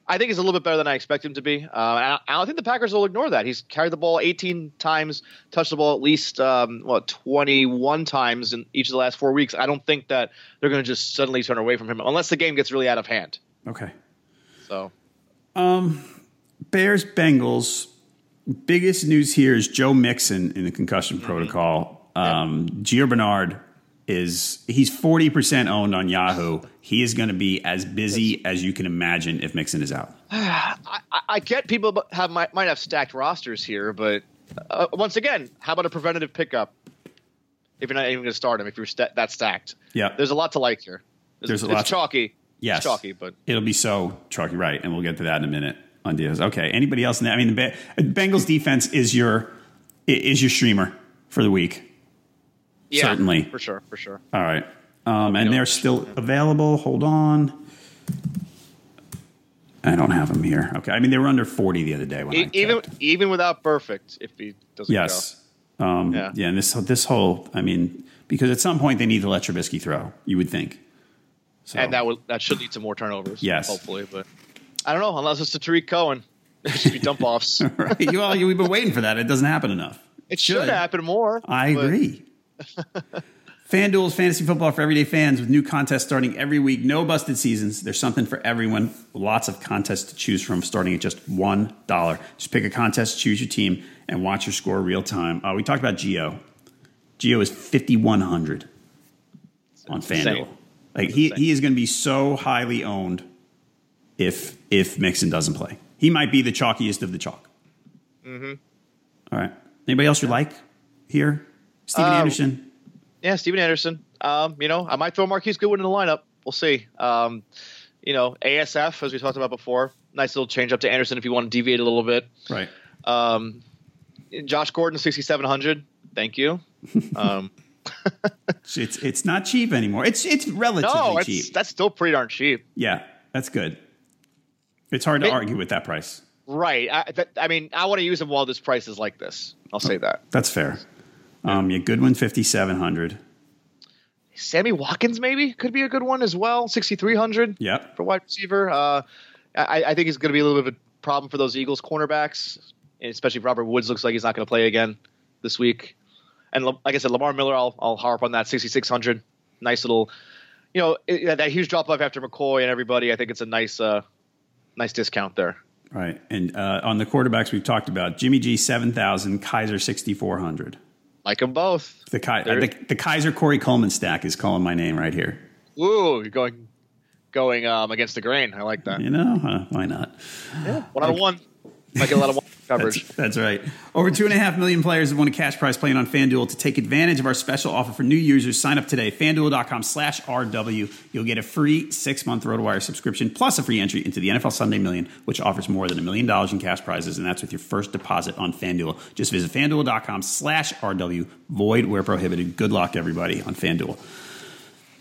I think he's a little bit better than I expect him to be. Uh, and I, I don't think the Packers will ignore that. He's carried the ball 18 times, touched the ball at least um, what 21 times in each of the last four weeks. I don't think that they're going to just suddenly turn away from him unless the game gets really out of hand. Okay. So Bears Bengals. Biggest news here is Joe Mixon in the concussion protocol. Um, Gio Bernard is he's forty percent owned on Yahoo. He is going to be as busy as you can imagine if Mixon is out. (sighs) I, I- get people have might, might have stacked rosters here, but uh, once again, how about a preventative pickup? If you're not even going to start him, if you're sta- that stacked, Yeah. there's a lot to like here. There's a it's lot- chalky. Yes, it's chalky, but it'll be so chalky, right? And we'll get to that in a minute on Diaz. Okay. Anybody else? In that? I mean, the Ba- Bengals defense is your is your streamer for the week. Yeah, certainly. for sure, for sure. All right. Um, and they're still available. Hold on. I don't have them here. Okay. I mean, they were under 40 the other day when even even without perfect, if he doesn't Yes. Um, yeah. Yeah. And this this whole, I mean, because at some point they need to let Trubisky throw. You would think. So, and that would that should lead to more turnovers. Yes. hopefully, but I don't know unless it's to Tarik Cohen. It should be dump offs. (laughs) right. You, well, you, we've been waiting for that. It doesn't happen enough. It should happen more. I but- agree. (laughs) FanDuel's fantasy football for everyday fans with new contests starting every week. No busted seasons. There's something for everyone. Lots of contests to choose from starting at just $1. Just pick a contest, choose your team, and watch your score real time. Uh, we talked about Gio. Gio is 5,100 on FanDuel. Like he, he is going to be so highly owned if if Mixon doesn't play. He might be the chalkiest of the chalk. Mm-hmm. All right. Anybody else you like here? Stephen Uh, Anderson. Yeah, Stephen Anderson. Um, you know, I might throw Marquise Goodwin in the lineup. We'll see. Um, you know, ASF as we talked about before. Nice little change up to Anderson if you want to deviate a little bit. Right. Um, Josh Gordon, sixty seven hundred. Thank you. (laughs) Um, (laughs) It's it's not cheap anymore. It's it's relatively no, cheap. it's, that's still pretty darn cheap. yeah, that's good. It's hard to It- argue with that price. Right. I, I mean, I want to use them while this price is like this. I'll say that. That's fair. Um, yeah, Goodwin fifty seven hundred. Sammy Watkins maybe could be a good one as well. Sixty three hundred. Yep. for wide receiver. Uh, I, I think he's going to be a little bit of a problem for those Eagles cornerbacks, especially if Robert Woods looks like he's not going to play again this week. And like I said, Lamar Miller, I'll, I'll harp on that 6,600. Nice little, you know, it, that huge drop off after McCoy and everybody. I think it's a nice, uh, nice discount there. Right. And uh, on the quarterbacks we've talked about, Jimmy G seven thousand, Kizer sixty four hundred. Like them both. The, Ki- the the Kizer Corey Coleman stack is calling my name right here. Ooh, you're going, going um, against the grain. I like that. You know, uh, why not? One out of one. Get a lot of one coverage. That's, that's right. Over two and a half million players have won a cash prize playing on FanDuel. To take advantage of our special offer for new users, sign up today. FanDuel.com slash RW. You'll get a free six month RotoWire subscription plus a free entry into the NFL Sunday Million, which offers more than a million dollars in cash prizes, and that's with your first deposit on FanDuel. Just visit FanDuel.com slash RW. Void where prohibited. Good luck, everybody, on FanDuel.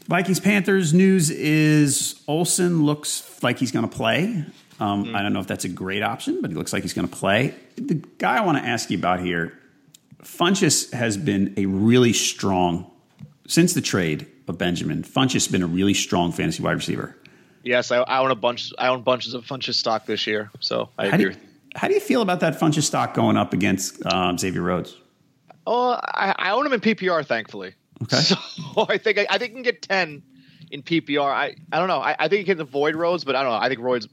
Vikings Panthers news is Olsen looks like he's going to play. Um, I don't know if that's a great option, but he looks like he's going to play. The guy I want to ask you about here, Funchess has been a really strong since the trade of Benjamin. Funchess has been a really strong fantasy wide receiver. Yes, I, I own a bunch. I own bunches of Funchess stock this year, so I How do, you, how do you feel about that Funchess stock going up against um, Xavier Rhodes? Oh, I, I own him in PPR, thankfully. Okay. (laughs) So I think I, I think can get ten in PPR. I, I don't know. I, I think you can avoid Rhodes, but I don't know. I think Rhodes.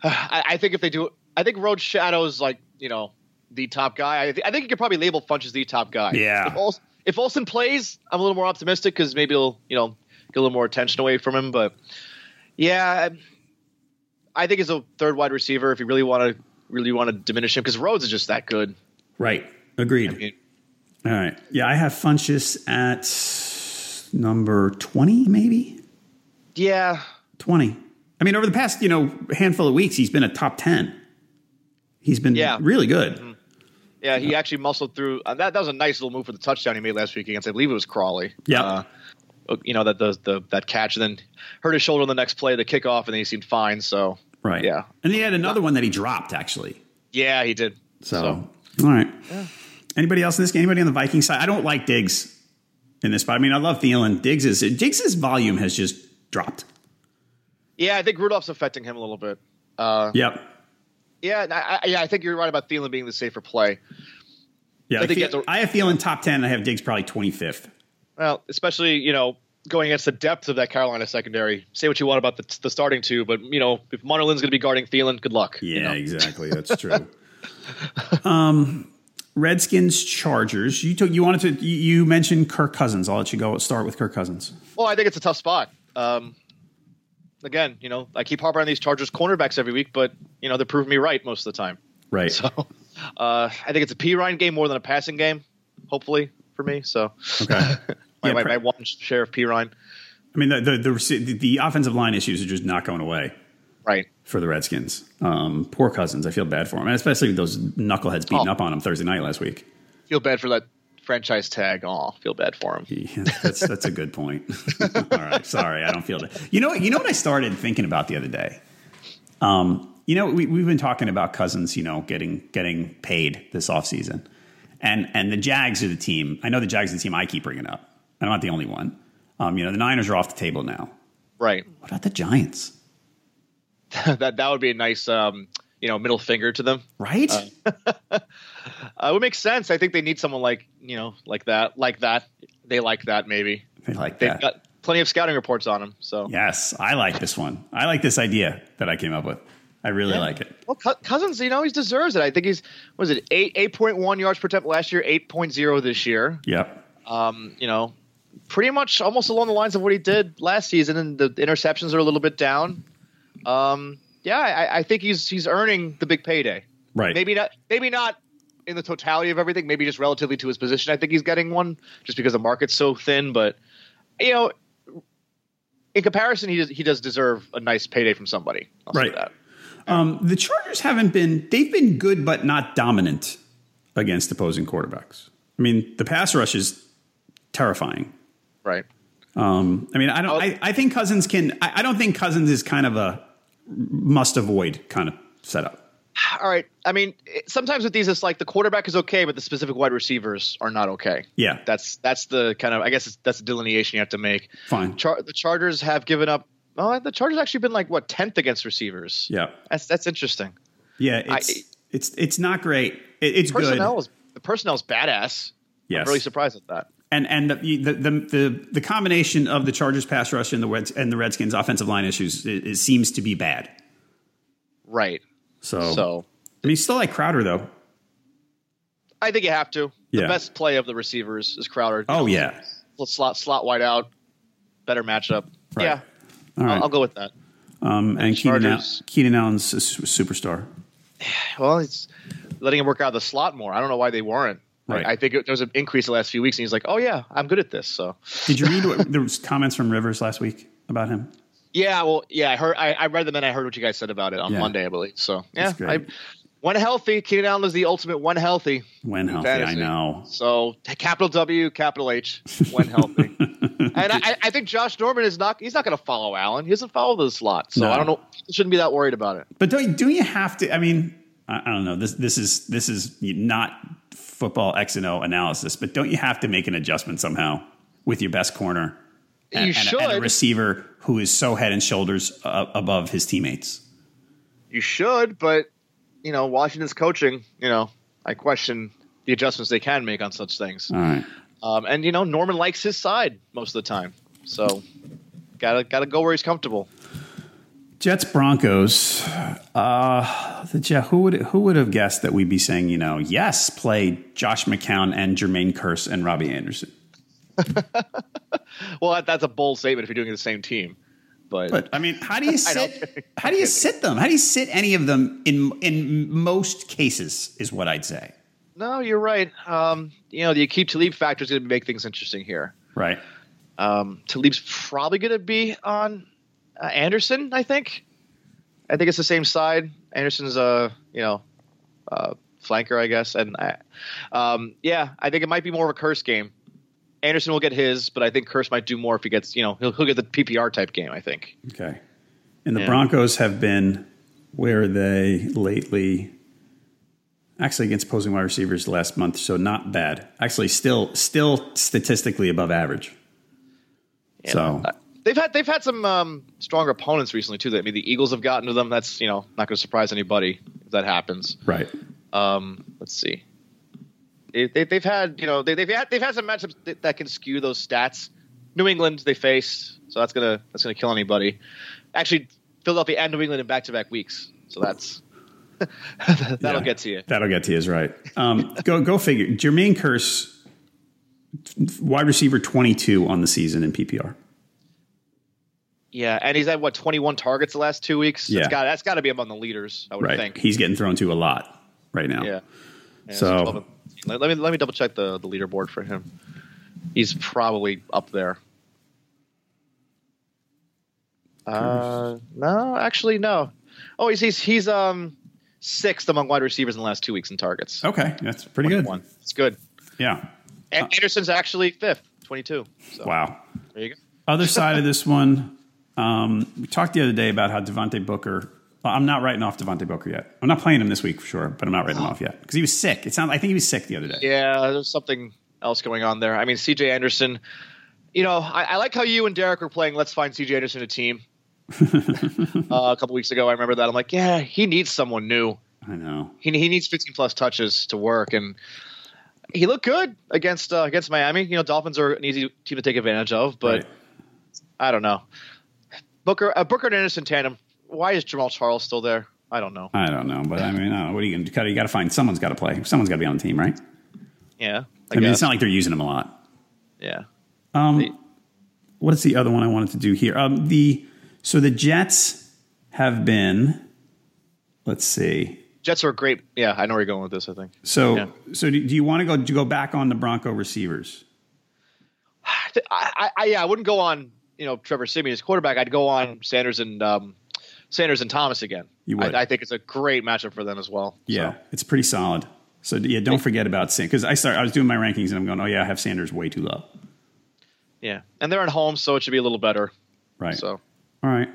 (sighs) I, I think if they do, I think Rhodes shadows like you know the top guy. I, th- I think you could probably label Funchess the top guy. Yeah. If, Olsen, if Olsen plays, I'm a little more optimistic because maybe he'll you know get a little more attention away from him. But yeah, I think as a third wide receiver, if you really want to really want to diminish him, because Rhodes is just that good. Right. Agreed. I mean, All right. Yeah, I have Funchess at number 20, maybe? yeah, 20. I mean, over the past, you know, handful of weeks, he's been a top 10. He's been Yeah. really good. Yeah, he actually muscled through. Uh, that that was a nice little move for the touchdown he made last week against. I believe it was Crawley. Yeah. Uh, you know that the, the that catch, and then hurt his shoulder on the next play, the kickoff, and then he seemed fine. So Right. Yeah. And he had another one that he dropped, actually. yeah, he did. So, all right. Anybody else in this game? Anybody on the Viking side? I don't like Diggs in this spot. I mean, I love Thielen. Diggs is Diggs' volume has just dropped. Yeah, I think Rudolph's affecting him a little bit. Uh, Yep. yeah, I, I, yeah, I think you're right about Thielen being the safer play. Yeah. I I, feel, a- I have Thielen top 10. I have Diggs probably 25th. Well, especially you know going against the depth of that Carolina secondary. Say what you want about the, the starting two, but you know if Munnerlyn's going to be guarding Thielen, good luck. Yeah, you know? exactly. That's true. (laughs) um, Redskins Chargers. You took. You wanted to. You, you mentioned Kirk Cousins. I'll let you go. Start with Kirk Cousins. Well, I think it's a tough spot. Um, again, you know, I keep harping on these Chargers cornerbacks every week, but you know they're proving me right most of the time. Right. So uh, I think it's a Perine game more than a passing game. Hopefully for me. So Okay. my, (laughs) Yeah, my, my one share of Perine. I mean, the, the the the offensive line issues are just not going away Right. for the Redskins. Um, poor Cousins. I feel bad for him, and especially those knuckleheads beating Oh. up on him Thursday night last week. Feel bad for that franchise tag. Oh, feel bad for him. Yeah, that's that's a good point. (laughs) All right, sorry, I don't feel that. You know, you know what I started thinking about the other day. Um, you know, we, we've been talking about Cousins, you know, getting getting paid this offseason. and and the Jags are the team. I know the Jags are the team I keep bringing up. I'm not the only one. Um, you know, the Niners are off the table now. Right. What about the Giants? (laughs) that that would be a nice, um, you know, middle finger to them. Right? (laughs) Uh, it would make sense. I think they need someone like you know, like that, like that. They like that maybe. they like They've that. got plenty of scouting reports on them. So yes, I like this one. I like this idea that I came up with. I really like it. Well, Cousins, you know, he deserves it. I think he's was it eight eight point one yards per attempt last year, eight point zero this year. Yep. Um, you know, pretty much almost along the lines of what he did last season, and the interceptions are a little bit down. Um, yeah, I, I think he's he's earning the big payday. Right. Maybe not. Maybe not in the totality of everything. Maybe just relatively to his position. I think he's getting one just because the market's so thin. But you know, in comparison, he does, he does deserve a nice payday from somebody. I'll say Right. that. Um, the Chargers haven't been, they've been good, but not dominant against opposing quarterbacks. I mean, the pass rush is terrifying. Right. Um, I mean, I don't, I, I think Cousins can, I, I don't think Cousins is kind of a must avoid kind of setup. All right. I mean, sometimes with these, it's like the quarterback is okay, but the specific wide receivers are not okay. Yeah. That's that's the kind of I guess it's, that's the delineation you have to make. Fine. Char- the Chargers have given up. Oh, the Chargers actually been like what tenth against receivers. Yeah. That's that's interesting. Yeah. It's, I- it's, it's not great. It, it's Personnel good. is the personnel's badass. Yes. I'm really surprised at that. And and the, the the the the combination of the Chargers pass rush and the Reds and the Redskins offensive line issues it, it seems to be bad. Right. So, So I mean, still like Crowder though. I think you have to. The Yeah. best play of the receivers is Crowder. Oh yeah, Let's slot slot wide out. Better matchup. Right. Yeah. all right. I'll, I'll go with that. um, and Keenan, Al- Keenan Allen's a su- superstar. (sighs) Well, it's letting him work out of the slot more. I don't know why they weren't. Right. I, I think it, there was an increase the last few weeks, and he's like, "Oh yeah, I'm good at this." So, Did you read (laughs) what, there was comments from Rivers last week about him? yeah, well, yeah, I heard, I, I read them, and I heard what you guys said about it on Yeah. Monday, I believe. So, yeah. I, when healthy, Keenan Allen is the ultimate when healthy. When healthy, I know. So, capital W, capital H, when healthy. (laughs) and I, I think Josh Norman is not. He's not going to follow Allen. He doesn't follow the slot, so No. I don't know. Shouldn't be that worried about it. But don't do you have to? I mean, I, I don't know. This this is this is not football X and O analysis, but don't you have to make an adjustment somehow with your best corner? And, You and a- and a receiver who is so head and shoulders uh, above his teammates. You should, but you know, Washington's coaching. You know, I question the adjustments they can make on such things. All right. Um, and you know, Norman likes his side most of the time, so gotta gotta go where he's comfortable. Jets Broncos. Uh, the Jet, who would who would have guessed that we'd be saying you know yes play Josh McCown and Jermaine Kearse and Robby Anderson. (laughs) Well, that's a bold statement if you're doing the same team, but, But I mean, how do you (laughs) sit? (laughs) how do you sit them? How do you sit any of them in in most cases? Is what I'd say. no, you're right. Um, you know, the Aqib Talib factor is going to make things interesting here. Right. Um, Talib's probably going to be on uh, Anderson. I think. I think it's the same side. Anderson's a you know uh, flanker, I guess, and I, um, yeah, I think it might be more of a Kearse game. Anderson will get his, but I think Kearse might do more if he gets you know he'll he'll get the PPR type game. I think. Okay. And the Yeah. Broncos have been where they lately? Actually, against opposing wide receivers last month, so not bad. Actually, still still statistically above average. You So- they've had they've had some um, stronger opponents recently too. I mean, the Eagles have gotten to them. That's you know not going to surprise anybody if that happens. Right. Um, let's see. They, they, they've had you know they, they've had they've had some matchups that, that can skew those stats. New England they face, so that's gonna that's gonna kill anybody. Actually, Philadelphia and New England in back to back weeks, so that's (laughs) that'll Yeah. get to you. That'll get to you, is right. Um, go go figure. Jermaine Kearse, wide receiver twenty two on the season in PPR. Yeah, and he's had what twenty one targets the last two weeks. Yeah. that's got that's got to be among the leaders. I would Right. think. He's getting thrown to a lot right now. Yeah. Yeah, So- 12 and- let, me let me double check the the leaderboard for him. He's probably up there. Uh, no, actually, no. Oh, he's he's he's um sixth among wide receivers in the last two weeks in targets. Okay, that's pretty good. One, it's good. Yeah. And Anderson's actually fifth, 22. So Wow. there you go. Other side of this one, um, we talked the other day about how Devontae Booker. well, I'm not writing off Devontae Booker yet. I'm not playing him this week for sure, but I'm not writing him off yet because he was sick. It sounds. I think he was sick the other day. Yeah, there's something else going on there. I mean, CJ Anderson, you know, I, I like how you and Derek were playing Let's Find CJ Anderson a Team (laughs) uh, a couple weeks ago. I remember that. I'm like, yeah, he needs someone new. I know. He, he needs 15 plus touches to work. And he looked good against uh, against Miami. You know, Dolphins are an easy team to take advantage of, but Right. I don't know. Booker, uh, Booker and Anderson tandem. Why is Jamaal Charles still there? I don't know. I don't know, but I mean, I don't know. what are you going to do? You got to find someone's got to play. Someone's got to be on the team, right? Yeah, I, mean, it's not like they're using him a lot. yeah. Um, what is the other one I wanted to do here? Um, the so the Jets have been. Let's see. Jets are great. Yeah, I know where you're going with this. I think. So Yeah. so do, do you want to go? Do you go back on the Bronco receivers? (sighs) I, I, I yeah, I wouldn't go on you know Trevor Siemian as quarterback. I'd go on Sanders and um, Sanders and Thomas again. You would. I, I think it's a great matchup for them as well. Yeah, So, it's pretty solid. So yeah, don't forget about Sanders because I start. I was doing my rankings and I'm going, oh yeah, I have Sanders way too low. yeah, and they're at home, so it should be a little better. Right. So All right.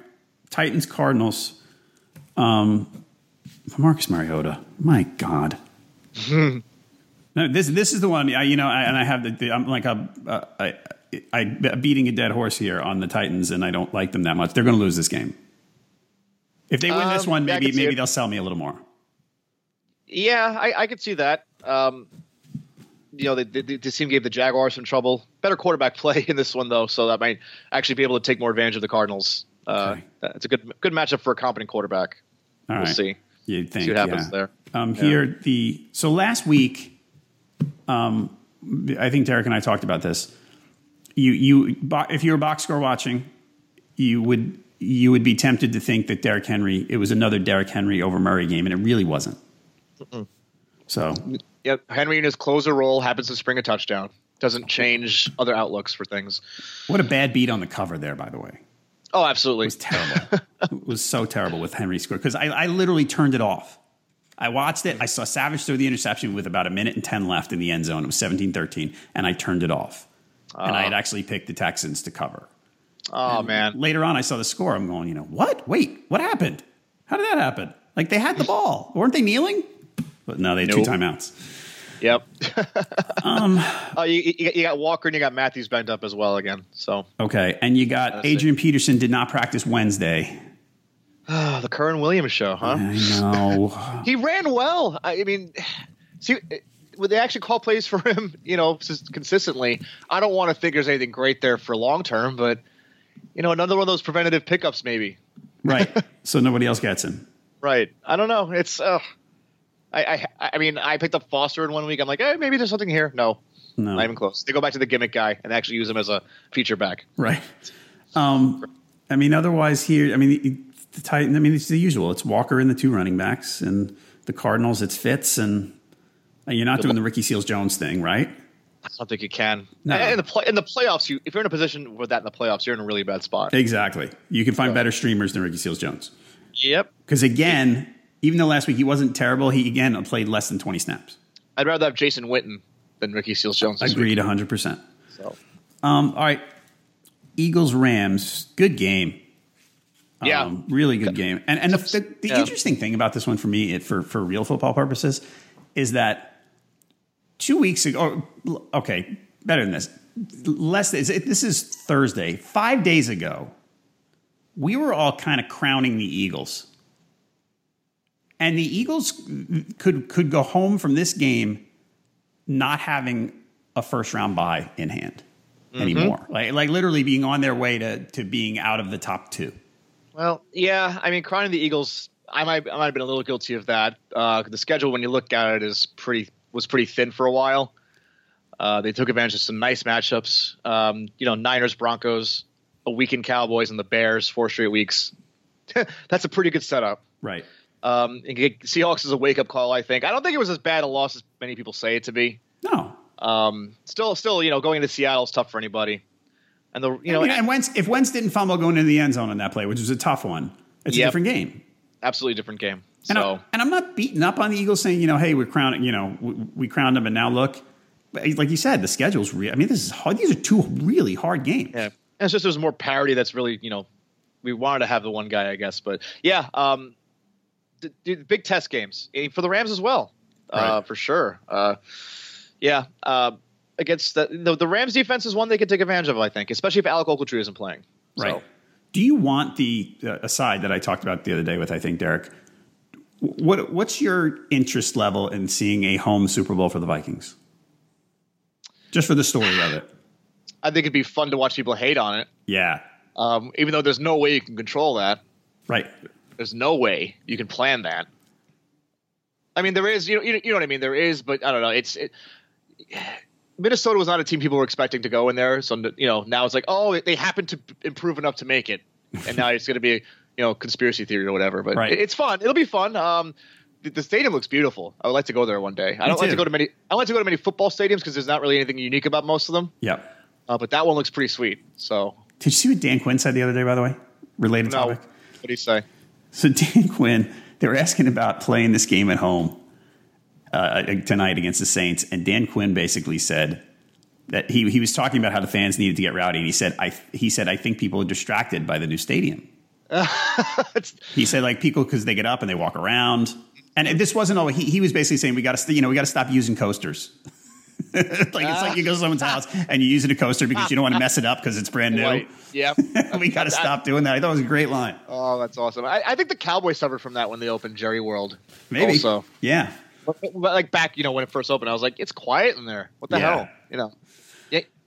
Titans Cardinals. Um, Marcus Mariota. My God. (laughs) no, this this is the one. I, you know, I, and I have the, the I'm like a, uh, I, I beating a dead horse here on the Titans, and I don't like them that much. They're going to lose this game. If they win this Um, one, maybe maybe it. they'll sell me a little more. yeah, I, I could see that. Um, you know, the, they, this team gave the Jaguars some trouble. Better quarterback play in this one though, so that might actually be able to take more advantage of the Cardinals. Uh, Okay. It's a good good matchup for a competent quarterback. All We'll right. see. You think See what happens yeah. there. Um, Here, the so last week, um, I think Derek and I talked about this. You you if you were box score watching, you would you would be tempted to think that Derrick Henry it was another Derrick Henry over Murray game, and it really wasn't. So Yep, Henry in his closer role happens to spring a touchdown. Doesn't change other outlooks for things. what a bad beat on the cover there, by the way. Oh, absolutely. It was terrible. it was so terrible with Henry score because I, I literally turned it off. I watched it. I saw Savage throw the interception with about a minute and 10 left in the end zone. It was 17 13, and I turned it off. And I had actually picked the Texans to cover. Oh man. Later on, I saw the score. I'm going, you know, what? Wait, what happened? How did that happen? Like they had the ball. Weren't they kneeling? But no, they had two timeouts. Yep. (laughs) um. Oh, you, you, got Walker and you got Matthews banged up as well again. So Okay. And you got see. Adrian Peterson did not practice Wednesday. oh, (sighs) the Kerwynn Williams show, huh? I know. (laughs) He ran well. I mean, (sighs) see, would they actually call plays for him? (laughs) You know, consistently. I don't want to think there's anything great there for long term, but you know, another one of those preventative pickups, maybe. (laughs) right. So nobody else gets him. Right. I don't know. It's. Uh, I, I I mean, I picked up Foster in one week. I'm like, eh, maybe there's something here. No, No. not even close. They go back to the gimmick guy and actually use him as a feature back. Right. Um, I mean, otherwise here, I mean, the, the Titan. I mean, it's the usual. It's Walker and the two running backs, and the Cardinals. It's Fitz, and and you're not doing the Ricky Seals Jones thing, right? I don't think you can. No. In the play, in the playoffs, you if you're in a position with that in the playoffs, you're in a really bad spot. Exactly. You can find better streamers than Ricky Seals Jones. Yep. Because again, even though last week he wasn't terrible, he again played less than 20 snaps. I'd rather have Jason Witten than Ricky Seals Jones. Agreed, Week, 100%. so. Um, all right. Eagles Rams, good game. Yeah. Um, really good game. And and the, the, the Yeah. interesting thing about this one for me, it, for for real football purposes, is that two weeks ago. or, Okay, better than this. Less. This this is Thursday. Five days ago, we were all kind of crowning the Eagles, and the Eagles could could go home from this game not having a first round bye in hand anymore. Like like literally being on their way to to being out of the top two. Well, yeah. I mean, crowning the Eagles. I might I might have been a little guilty of that. Uh, the schedule, when you look at it, is pretty was pretty thin for a while. Uh, they took advantage of some nice matchups. Um, you know, Niners, Broncos, a weekend Cowboys, and the Bears, four straight weeks. (laughs) That's a pretty good setup. Right. Um, Seahawks is a wake up call. I think. I don't think it was as bad a loss as many people say it to be. No. Um, still, still, you know, going into Seattle is tough for anybody. And the you know, I mean, and Wentz, if Wentz didn't fumble going into the end zone on that play, which was a tough one, it's a different game. Absolutely different game. And, So I, and I'm not beating up on the Eagles saying, you know, hey, we're crowning, you know, we, we crowned them, and now look, like you said, the schedule's real. I mean, this is hard. These are two really hard games. Yeah, and it's just there's more parity. That's really you know we wanted to have the one guy, I guess, but yeah, um, the, the big test games eh, for the Rams as well, uh, for sure. Uh, yeah, uh, against the, the the Rams defense is one they could take advantage of, I think, especially if Alec Ogletree isn't playing. Right. So, Do you want the uh, aside that I talked about the other day with I think Derek? What what's your interest level in seeing a home Super Bowl for the Vikings? Just for the story of it. I think it'd be fun to watch people hate on it, Yeah. um, even though there's no way you can control that. Right. There's no way you can plan that. I mean, there is, you know, you know, you know what I mean. There is, but I don't know. It's it, Minnesota was not a team people were expecting to go in there. So you know, now it's like, oh, they happened to improve enough to make it, and now it's going to be, you know, conspiracy theory or whatever. But Right. it's fun. It'll be fun. Um, the, the stadium looks beautiful. I would like to go there one day. I don't like to go to many. I like to go to many football stadiums because there's not really anything unique about most of them. Yep. Uh, but that one looks pretty sweet. So Did you see what Dan Quinn said the other day, by the way? Related no, topic. what do you say? So (laughs) Dan Quinn, they were asking about playing this game at home uh, tonight against the Saints, and Dan Quinn basically said that he he was talking about how the fans needed to get rowdy, and he said I he said I think people are distracted by the new stadium. (laughs) he said like people because they get up and they walk around, and this wasn't all. He, he was basically saying we got to you know we got to stop using coasters. (laughs) like it's like you go to someone's house and you use it a coaster because you don't want to mess it up because it's brand new. Right. Yeah. (laughs) we got to stop doing that. I thought it was a great line. Oh, that's awesome. I, I think the Cowboys suffered from that when they opened Jerry World. Maybe. Also, Yeah. Like back, you know, when it first opened, I was like, it's quiet in there. What the Yeah. hell? You know,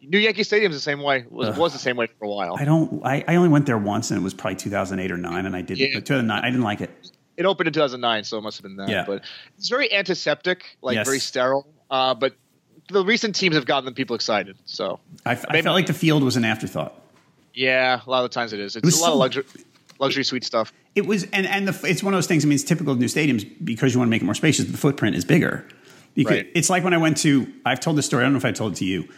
New Yankee Stadium's the same way. Was was the same way for a while. I don't. I, I only went there once, and it was probably 2008 or nine, and I did. Yeah. 2009, I didn't like it. It opened in 2009, so it must have been that. Yeah. But it's very antiseptic, like Yes. very sterile. Uh, but the recent teams have gotten the people excited. So I, f- I Maybe- felt like the field was an afterthought. yeah, a lot of the times it is. It's was a lot so- of luxury, luxury suite stuff. It was, and and the, it's one of those things. I mean, it's typical of new stadiums because you want to make it more spacious. The footprint is bigger. Because Right. it's like when I went to. I've told this story. I don't know if I told it to you.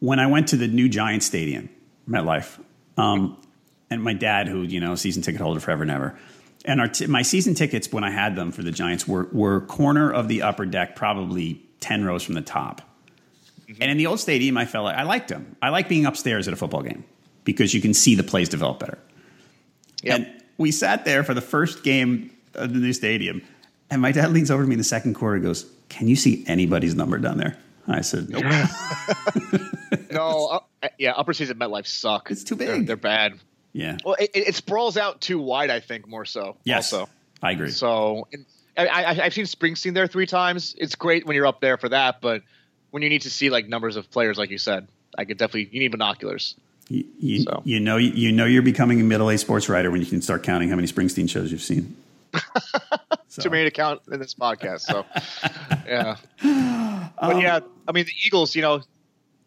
When I went to the new Giant Stadium, MetLife, um, and my dad, who you know, season ticket holder forever and ever, and our t- my season tickets when I had them for the Giants were were corner of the upper deck, probably ten rows from the top. And in the old stadium, I felt like I liked them. I like being upstairs at a football game because you can see the plays develop better. Yep. And we sat there for the first game of the new stadium, and my dad leans over to me in the second quarter and goes, Can you see anybody's number down there? I said, Nope. (laughs) No, uh, yeah, upper seas at MetLife suck. It's too They're, big. they're bad. yeah. Well, it, it sprawls out too wide. I think more so. Yes. Also. I agree. So I, I, I've seen Springsteen there three times. It's great when you're up there for that, but when you need to see like numbers of players, like you said, I could definitely you need binoculars. You, you, so. you know, you know, you're becoming a middle aged sports writer when you can start counting how many Springsteen shows you've seen. (laughs) So- Too many to count in this podcast. So (laughs) yeah, Um, but yeah, I mean the Eagles. You know,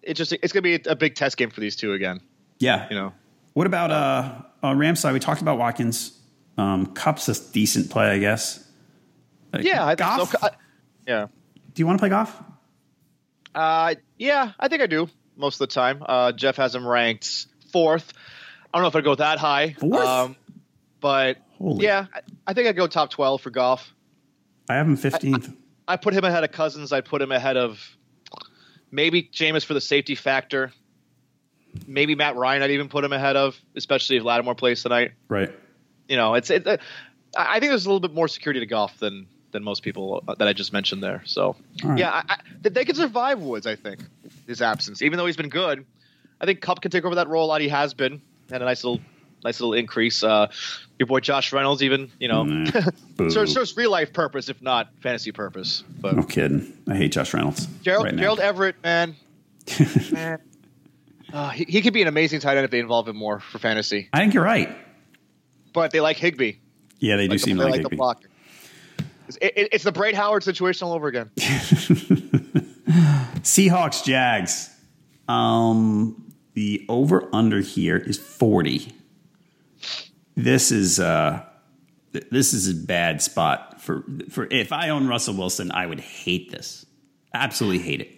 it's just it's gonna be a, big test game for these two again. Yeah. You know, What about uh, uh, Rams side? We talked about Watkins. Um, Kupp's a decent play, I guess. Uh, yeah, I think Goff? so. I- yeah, Do you want to play Goff? uh, yeah, I think I do most of the time. Uh, Jeff has him ranked fourth. I don't know if I'd go that high. Fourth? but Holy. yeah, I, I think I'd go top twelve for Goff. I have him 15th. I put him ahead of Cousins. I put him ahead of maybe Jameis for the safety factor. Maybe Matt Ryan. I'd even put him ahead of, especially if Lattimore plays tonight. right. You know, it's it. uh, I I think there's a little bit more security to Goff than than most people uh, that I just mentioned there. So All right. yeah, I, I, they can survive Woods. I think his absence, even though he's been good, I think Kupp can take over that role a lot. He has been had a nice little nice little increase. Uh, your boy Josh Reynolds, even you know, Nah. (laughs) Boo. serves, serves real life purpose, if not fantasy purpose. But No kidding. I hate Josh Reynolds. Gerald, right. Gerald Everett, man, (laughs) man, uh, he, he could be an amazing tight end if they involve him more for fantasy. I think you're right. But they like Higbee. Yeah, they do Like, seem they like, like Higbee. the blocker. It's, it, it's the Brate Howard situation all over again. (laughs) Seahawks, Jags. Um, the over under here is 40. This is uh th- this is a bad spot for for if I own Russell Wilson, I would hate this. Absolutely hate it.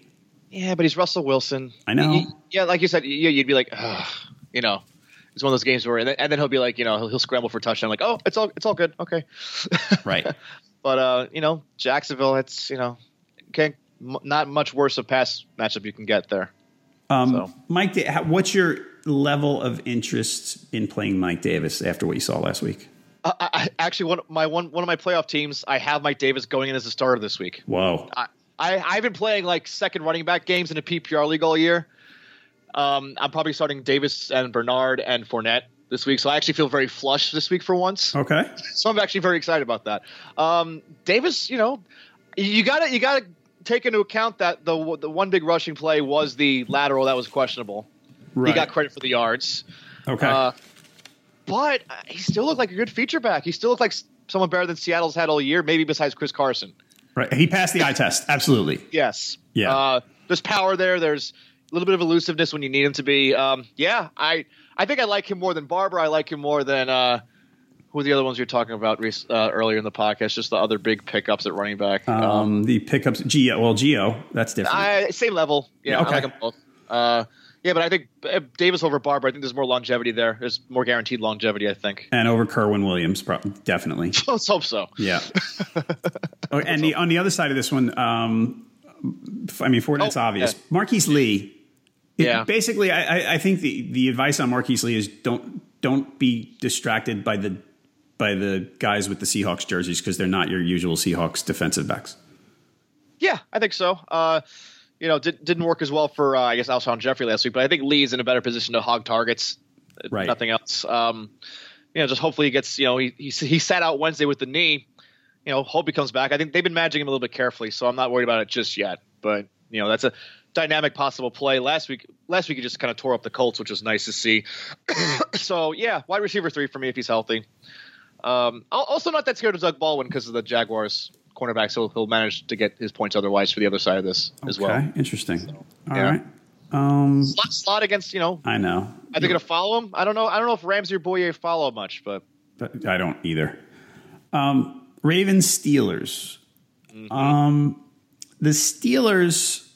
Yeah, but he's Russell Wilson. I know. Yeah, like you said, you, you'd be like, Ugh, you know, it's one of those games where, and then, and then he'll be like, you know, he'll, he'll scramble for touchdown. Like, oh, it's all, it's all good, okay. Right. (laughs) but uh, you know, Jacksonville, it's you know, can't m- not much worse of pass matchup you can get there. Um, So. Mike, what's your level of interest in playing Mike Davis after what you saw last week? I, I, actually, one my one one of my playoff teams, I have Mike Davis going in as a starter this week. Whoa. I, I I've been playing like second running back games in a PPR league all year. Um, I'm probably starting Davis and Bernard and Fournette this week, so I actually feel very flush this week for once. Okay. So I'm actually very excited about that. Um, Davis, you know, you got to you got to take into account that the the one big rushing play was the lateral that was questionable. Right. He got credit for the yards. Okay. Uh, but he still looked like a good feature back. He still looked like someone better than Seattle's had all year, maybe besides Chris Carson. right. He passed the eye test. Absolutely. Yes. Yeah. Uh, there's power there. There's a little bit of elusiveness when you need him to be. Um, yeah, I I think I like him more than Barber. I like him more than uh, who are the other ones you're talking about uh, earlier in the podcast? Just the other big pickups at running back. Um, Um, the pickups, Gio. Well, Gio, that's different. I, same level. Yeah, Okay. I like them both. Uh, yeah, but I think uh, Davis over Barber. I think there's more longevity there. There's more guaranteed longevity. I think. and over Kerwynn Williams, pro- definitely. (laughs) Let's hope so. Yeah. (laughs) oh, and the, on the other side of this one, um, I mean, Fournette's Oh, obvious. yeah. Marquise Lee. It- Yeah. Basically, I, I- think the, the advice on Marquise Lee is don't don't be distracted by the by the guys with the Seahawks jerseys because they're not your usual Seahawks defensive backs. Yeah, I think so. Uh, you know, did, didn't work as well for uh, I guess Alshon Jeffery last week, but I think Lee's in a better position to hog targets. Right. Nothing else. Um, you know, just hopefully he gets. You know, he, he he sat out Wednesday with the knee. You know, hope he comes back. I think they've been managing him a little bit carefully, so I'm not worried about it just yet. But you know, that's a dynamic possible play. Last week, last week he just kind of tore up the Colts, which was nice to see. (clears throat) so yeah, wide receiver three for me if he's healthy. Um, also not that scared of Doug Baldwin because of the Jaguars cornerback, so he'll manage to get his points otherwise for the other side of this as well. Okay, interesting. All yeah. right. Um, Slot, slot against, you know, I know, are they going to follow him? I don't know. I don't know if Ramsey or Bouye follow much, but but I don't either. Um, Ravens Steelers. Mm-hmm. Um, the Steelers.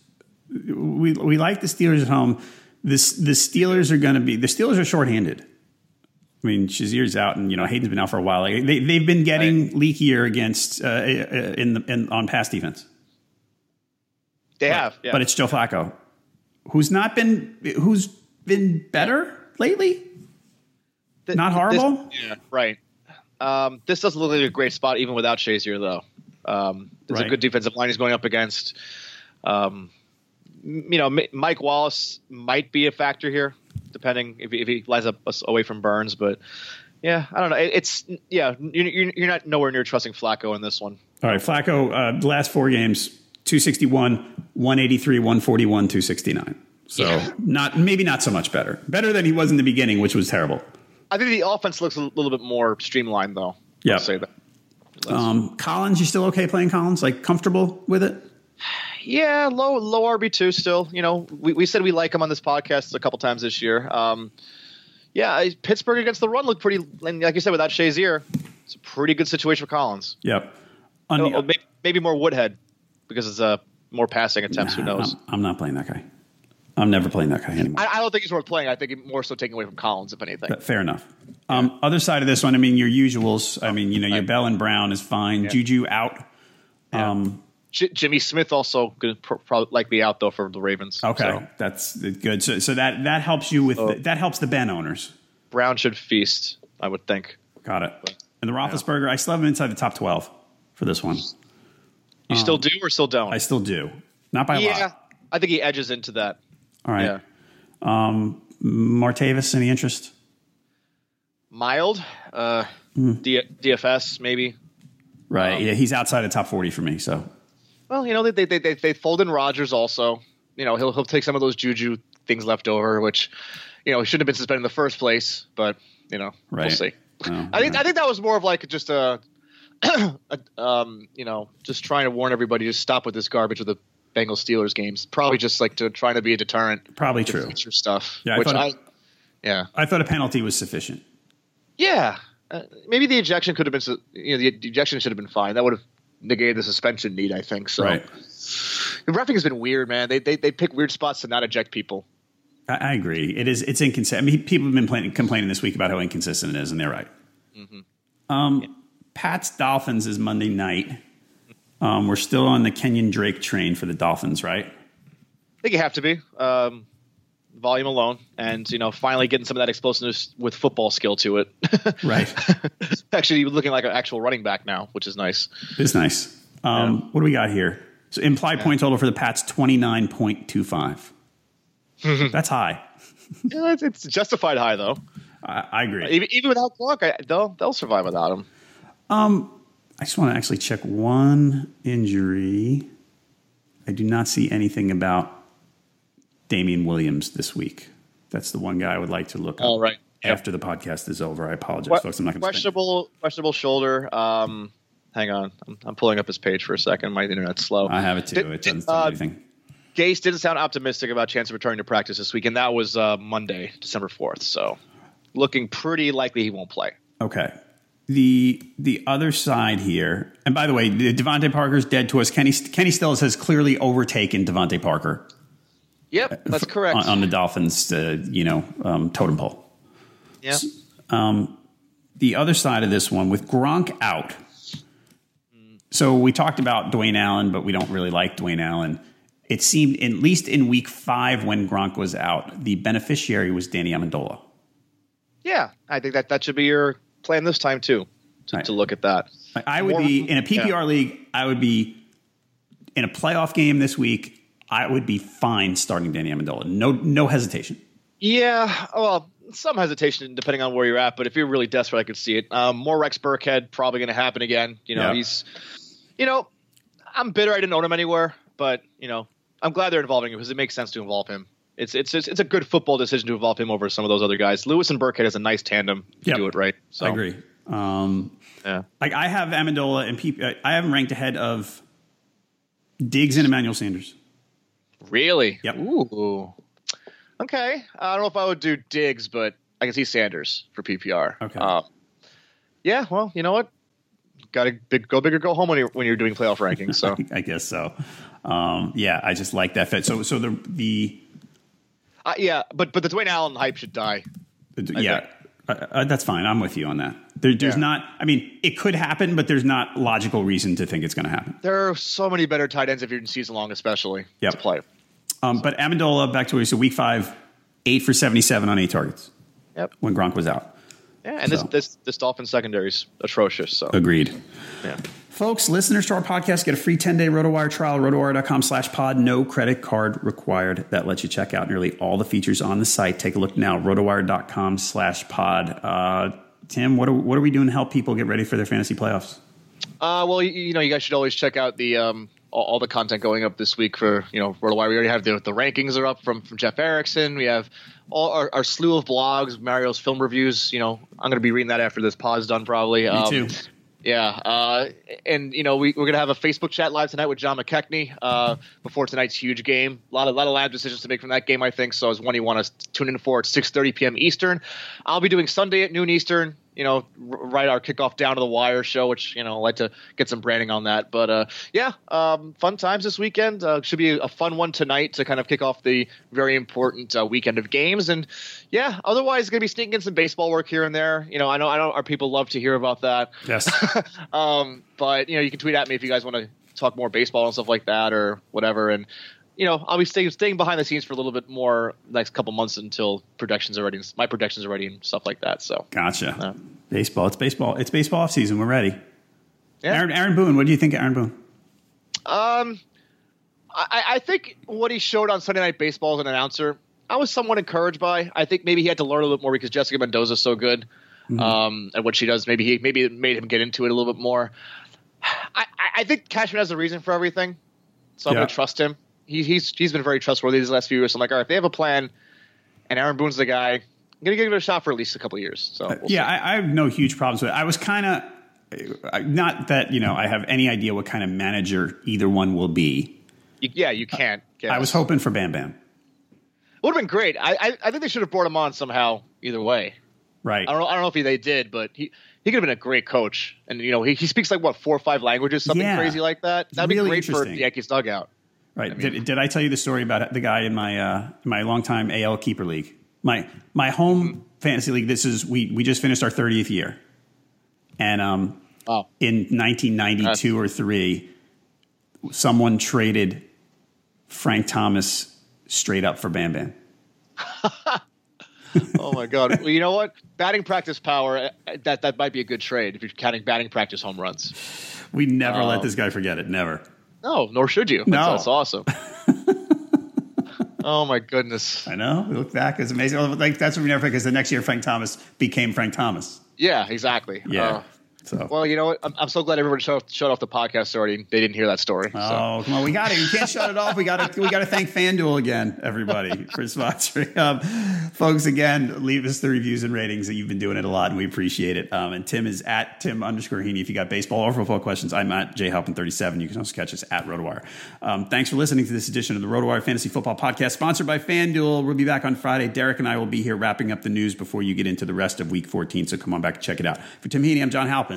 We we like the Steelers at home. This the Steelers are going to be the Steelers are shorthanded. I mean, Shazier's out, and you know Haden's been out for a while. Like, they they've been getting leakier against uh, in the in, on pass defense. they have. Yeah. But it's Joe Flacco, who's not been who's been better lately. Th- not horrible? This, yeah, right. Um, this doesn't look like a great spot even without Shazier, though. Um, there's Right. a good defensive line he's going up against. Um, you know, Mike Wallace might be a factor here, depending if, he- if he lies up away from Burns. But yeah, I don't know. It's yeah, you're, you're you're not nowhere near trusting Flacco in this one. All right, Flacco, uh, the last four games, 261, 183, 141, 269. So Yeah. not maybe not so much better. Better than he was in the beginning, which was terrible. I think the offense looks a little bit more streamlined, though. Yeah. I'll say that. Um, Collins, you still okay playing Collins? Like comfortable with it? (sighs) (sighs) (sighs) Yeah, low low RB two still. You know, we, we said we like him on this podcast a couple times this year. Um, yeah, Pittsburgh against the run looked pretty, and like you said, without Shazier, it's a pretty good situation for Collins. Yep. On Oh, the- oh, maybe, maybe more Woodhead because it's uh, more passing attempts. Who knows? I'm, not playing that guy. I'm never playing that guy anymore. I, I don't think he's worth playing. I think more so taking away from Collins, if anything. But fair enough. Um, other side of this one, I mean, your usuals. I mean, you know, your Bell and Brown is fine. Juju out. Um, J- Jimmy Smith also going to pr- probably likely out though for the Ravens. okay, So that's good. So, so that that helps you with Oh. the, that helps the Ben owners. Brown should feast, I would think. Got it. And the Roethlisberger, I still have him inside the top twelve for this one. You still do or still don't? I still do, not by a lot. yeah. I think he edges into that. All right. Yeah. Um, Martavis, any interest? Mild, uh, Hmm. D- DFS maybe. Right. yeah, he's outside the top forty for me. So Well, you know they they they, they fold in Rogers also. You know he'll he'll take some of those juju things left over, which you know he shouldn't have been suspended in the first place. But you know Right. we'll see. (laughs) Oh, I think yeah. I think that was more of like just a, (clears throat) a um you know just trying to warn everybody to stop with this garbage with the Bengals Steelers games. Probably just like to trying to be a deterrent. Probably true. Future stuff. Yeah, I which I, yeah. I thought a penalty was sufficient. Yeah, uh, maybe the ejection could have been. You know, the ejection should have been fine. That would have negated the suspension need. I think so. Right. The refing has been weird, man. They they they pick weird spots to not eject people. I, I agree. It is. It's inconsistent. I mean, people have been playing, complaining this week about how inconsistent it is, and they're right. Mm-hmm. Um, Pat's Dolphins is Monday night. Um, we're still on the Kenyan Drake train for the Dolphins, right? I think you have to be. Um, volume alone, and you know, finally getting some of that explosiveness with football skill to it. (laughs) Right. Actually, looking like an actual running back now, which is nice. It's nice. Um, What do we got here? So implied point total for the Pats twenty nine point two five. (laughs) That's high. (laughs) Yeah, it's, it's justified high though. I, I agree. Even, even without Clark, I, they'll they'll survive without him. I just want to actually check one injury. I do not see anything about Damien Williams this week. That's the one guy I would like to look up. All right. Yep. After the podcast is over, I apologize, Que- folks. I'm not going to. questionable questionable shoulder. Um, hang on, I'm, I'm pulling up his page for a second. My internet's slow. I have it too. Did- it doesn't uh, anything. Gase didn't sound optimistic about chance of returning to practice this week, and that was uh, Monday, December fourth. So, looking pretty likely he won't play. Okay. The the other side here, and by the way, the DeVante Parker's dead to us. Kenny Kenny Stills has clearly overtaken DeVante Parker Yep, that's correct. on, on the Dolphins, uh, you know, um, totem pole. yeah, the other side of this one with Gronk out. So we talked about Dwayne Allen, but we don't really like Dwayne Allen. It seemed, at least in week five when Gronk was out, the beneficiary was Danny Amendola. yeah. I think that that should be your plan this time too, to, Right. to look at that. I would More- be in a PPR yeah. league. I would be in a playoff game this week. I would be fine starting Danny Amendola. No, no hesitation. Yeah, well, some hesitation depending on where you're at, but if you're really desperate, I could see it. Um, more Rex Burkhead probably going to happen again. You know, Yeah. he's, you know, I'm bitter I didn't own him anywhere, but you know, I'm glad they're involving him because it makes sense to involve him. It's it's it's, it's a good football decision to involve him over some of those other guys. Lewis and Burkhead is a nice tandem to Yep. do it right. So I agree. Um, Yeah. like I have Amendola and P- I have him ranked ahead of Diggs and Emmanuel Sanders. Really? Yep. Ooh. Okay. I don't know if I would do Diggs, but I can see Sanders for PPR. Okay. Um, yeah. Well, you know what? Got to big, go big or go home when you're when you're doing playoff rankings. So (laughs) I guess so. Um, yeah, I just like that fit. So, so the the uh, yeah, but but the Dwayne Allen hype should die. yeah, uh, uh, that's fine. I'm with you on that. There, there's Yeah. not. I mean, it could happen, but there's not logical reason to think it's going to happen. There are so many better tight ends if you're in season long, especially Yep. to play. Um, but Amendola, back to we said, week five, eight for 77 on eight targets Yep. when Gronk was out. Yeah, and this So. this this Dolphin secondary is atrocious. So Agreed. yeah. Folks, listeners to our podcast get a free 10-day RotoWire trial, rotowire.com slash pod. No credit card required. That lets you check out nearly all the features on the site. Take a look now, rotowire.com slash pod. Uh, Tim, what are, what are we doing to help people get ready for their fantasy playoffs? Uh, well, you, you know, you guys should always check out the um, all, all the content going up this week for you know RotoWire. We already have the the rankings are up from from Jeff Erickson. We have all our, our slew of blogs, Mario's film reviews. You know, I'm going to be reading that after this pod's done, probably. Me too. Yeah, uh, and you know we, we're gonna have a Facebook chat live tonight with John McKechnie uh, before tonight's huge game. A lot of lot of lab decisions to make from that game, I think. So, as one you want to tune in for at 6:30 p.m. Eastern. I'll be doing Sunday at noon Eastern. You know, r- right our kickoff down to the wire show, which you know I like to get some branding on that. But uh, yeah, um, fun times this weekend. Uh, should be a fun one tonight to kind of kick off the very important uh, weekend of games. And yeah, otherwise going to be sneaking in some baseball work here and there. You know, I know I know our people love to hear about that. Yes. (laughs) um, but you know, you can tweet at me if you guys want to talk more baseball and stuff like that or whatever. And you know, I'll be staying staying behind the scenes for a little bit more next couple months until predictions are ready. My predictions are ready and stuff like that. So Gotcha. Yeah. Baseball. It's baseball. It's baseball off season. We're ready. Yeah. Aaron, Aaron Boone. What do you think of Aaron Boone? Um, I, I think what he showed on Sunday Night Baseball as an announcer, I was somewhat encouraged by. I think maybe he had to learn a little bit more because Jessica Mendoza is so good um, at what she does. Maybe he maybe it made him get into it a little bit more. I, I- I think Cashman has a reason for everything, so I'm going to trust him. He, he's he's been very trustworthy these last few years. So I'm like, all right, if they have a plan, and Aaron Boone's the guy, I'm going to give it a shot for at least a couple of years. So uh, we'll yeah, I, I have no huge problems with it. I was kind of not that you know I have any idea what kind of manager either one will be. You- yeah, you can't. Guess. I was hoping for Bam Bam. would have been great. I, I I think they should have brought him on somehow. Either way. Right. I don't know. I don't know if he, they did, but he he could have been a great coach. And you know, he, he speaks like what four or five languages, something Yeah. crazy like that. That'd Really be great for the Yankees dugout. Right. did, did I tell you the story about the guy in my uh, my longtime AL keeper league? My my home fantasy league. This is we we just finished our thirtieth year, and um, Wow. in 1992 or three, someone traded Frank Thomas straight up for Bam Bam. (laughs) oh my god! Well, you know what? Batting practice power. uh, That that might be a good trade if you're counting batting practice home runs. We never let this guy forget it. Never. No, nor should you. No. that's, that's awesome. (laughs) oh my goodness! I know. We look back, it's amazing. Like that's what we never forget because the next year Frank Thomas became Frank Thomas. Yeah, exactly. Yeah. Uh, So. well, you know what? I'm, I'm so glad everyone shut, shut off the podcast already. They didn't hear that story. so. Oh, come on. We got it. You can't shut it off. We got to we got to thank FanDuel again, everybody, for sponsoring. Um, folks, again, leave us the reviews and ratings that you've been doing it a lot, and we appreciate it. Um, and Tim is at Tim underscore Heaney. If you got baseball or football questions, I'm at jhalpin37. You can also catch us at RotoWire. Um, thanks for listening to this edition of the RotoWire Fantasy Football Podcast, sponsored by FanDuel. We'll be back on Friday. Derek and I will be here wrapping up the news before you get into the rest of Week 14. So come on back and check it out. For Tim Heaney, I'm John Halpin.